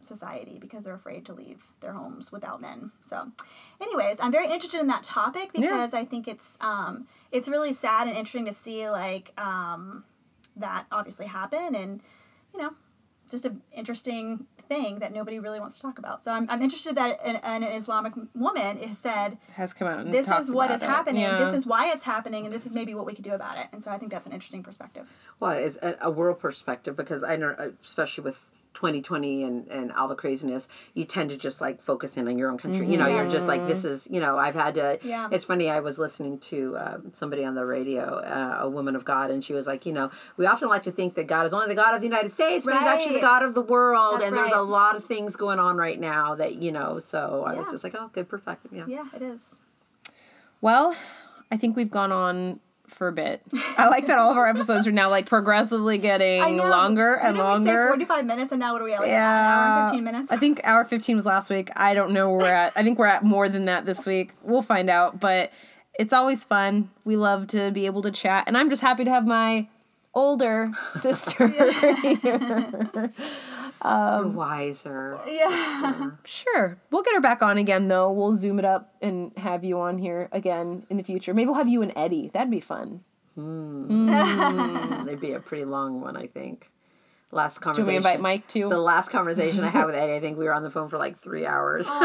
society because they're afraid to leave their homes without men. So, anyways, I'm very interested in that topic because I think it's um, it's really sad and interesting to see like um, that obviously happen and you know just an interesting thing that nobody really wants to talk about. So I'm, I'm interested that an, an Islamic woman has said
has come out and
this is what
about
is
it.
happening.
Yeah.
This is why it's happening, and this is maybe what we could do about it. And so I think that's an interesting perspective.
Well, it's a, a world perspective because I know, especially with 2020 and, and all the craziness, you tend to just like focus in on your own country. You know, you're just like, this is, you know, I've had to.
Yeah.
It's funny, I was listening to um, somebody on the radio, uh, a woman of God, and she was like, you know, we often like to think that God is only the God of the United States, but He's actually the God of the world.
That's
and there's a lot of things going on right now that, you know, so I was just like, oh, good perspective. Yeah.
Yeah, it is.
Well, I think we've gone on for a bit. I like that all of our episodes are now like progressively getting longer and
did We say
longer.
45 minutes, and now what are we at? Like
yeah,
an hour and 15 minutes?
I think hour fifteen was last week. I don't know where we're at. I think we're at more than that this week. We'll find out. But it's always fun. We love to be able to chat, and I'm just happy to have my older sister here.
You're wiser.
yeah.
Sure. We'll get her back on again, though. We'll zoom it up and have you on here again in the future. Maybe we'll have you and Eddie. That'd be fun. Hmm.
It'd be a pretty long one, I think. Last
Do
conversation.
we invite Mike too?
The last conversation I had with Eddie, I think we were on the phone for like three hours.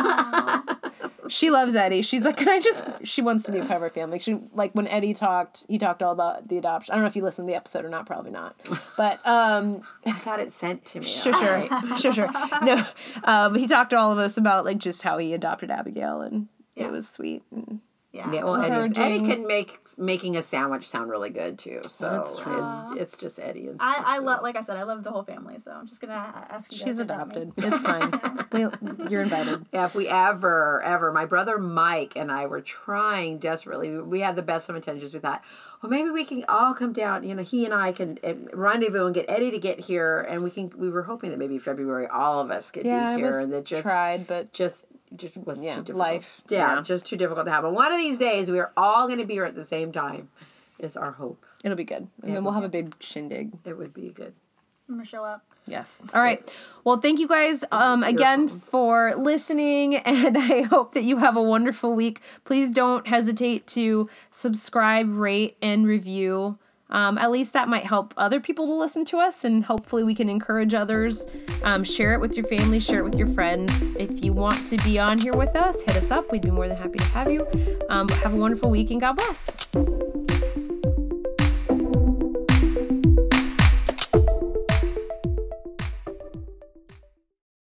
She loves Eddie. She's like, can I just? She wants to be a part of our family. She like when Eddie talked. He talked all about the adoption. I don't know if you listened to the episode or not. Probably not. But um,
I got it sent to me.
sure, sure, sure, sure. No, um, he talked to all of us about like just how he adopted Abigail, and
Yeah.
it was sweet. And
Yeah.
Yeah, well, Eddie's, Eddie can make making a sandwich sound really good too. So
That's true.
it's it's just Eddie and
I, I love, like I said, I love the whole family. So I'm just gonna ask you.
She's adopted. It's fine. we, you're invited.
Yeah, if we ever, ever, my brother Mike and I were trying desperately. We had the best of intentions. We thought, well, maybe we can all come down. You know, he and I can uh, rendezvous and get Eddie to get here, and we can. We were hoping that maybe February all of us could
Yeah,
be here, and that just
tried, but
just just was
Yeah,
too difficult.
life.
Yeah,
Yeah.
just too difficult to happen. One of these days, we are all going to be here at the same time. Is our hope.
it'll be good. And then we'll have a big shindig.
It would be good.
I'm gonna show up.
Yes. All right. Well, thank you guys um, again for listening, and I hope that you have a wonderful week. Please don't hesitate to subscribe, rate, and review. Um, at least that might help other people to listen to us, and hopefully, we can encourage others. Um, share it with your family, share it with your friends. If you want to be on here with us, hit us up. We'd be more than happy to have you. Um, have a wonderful week, and God bless.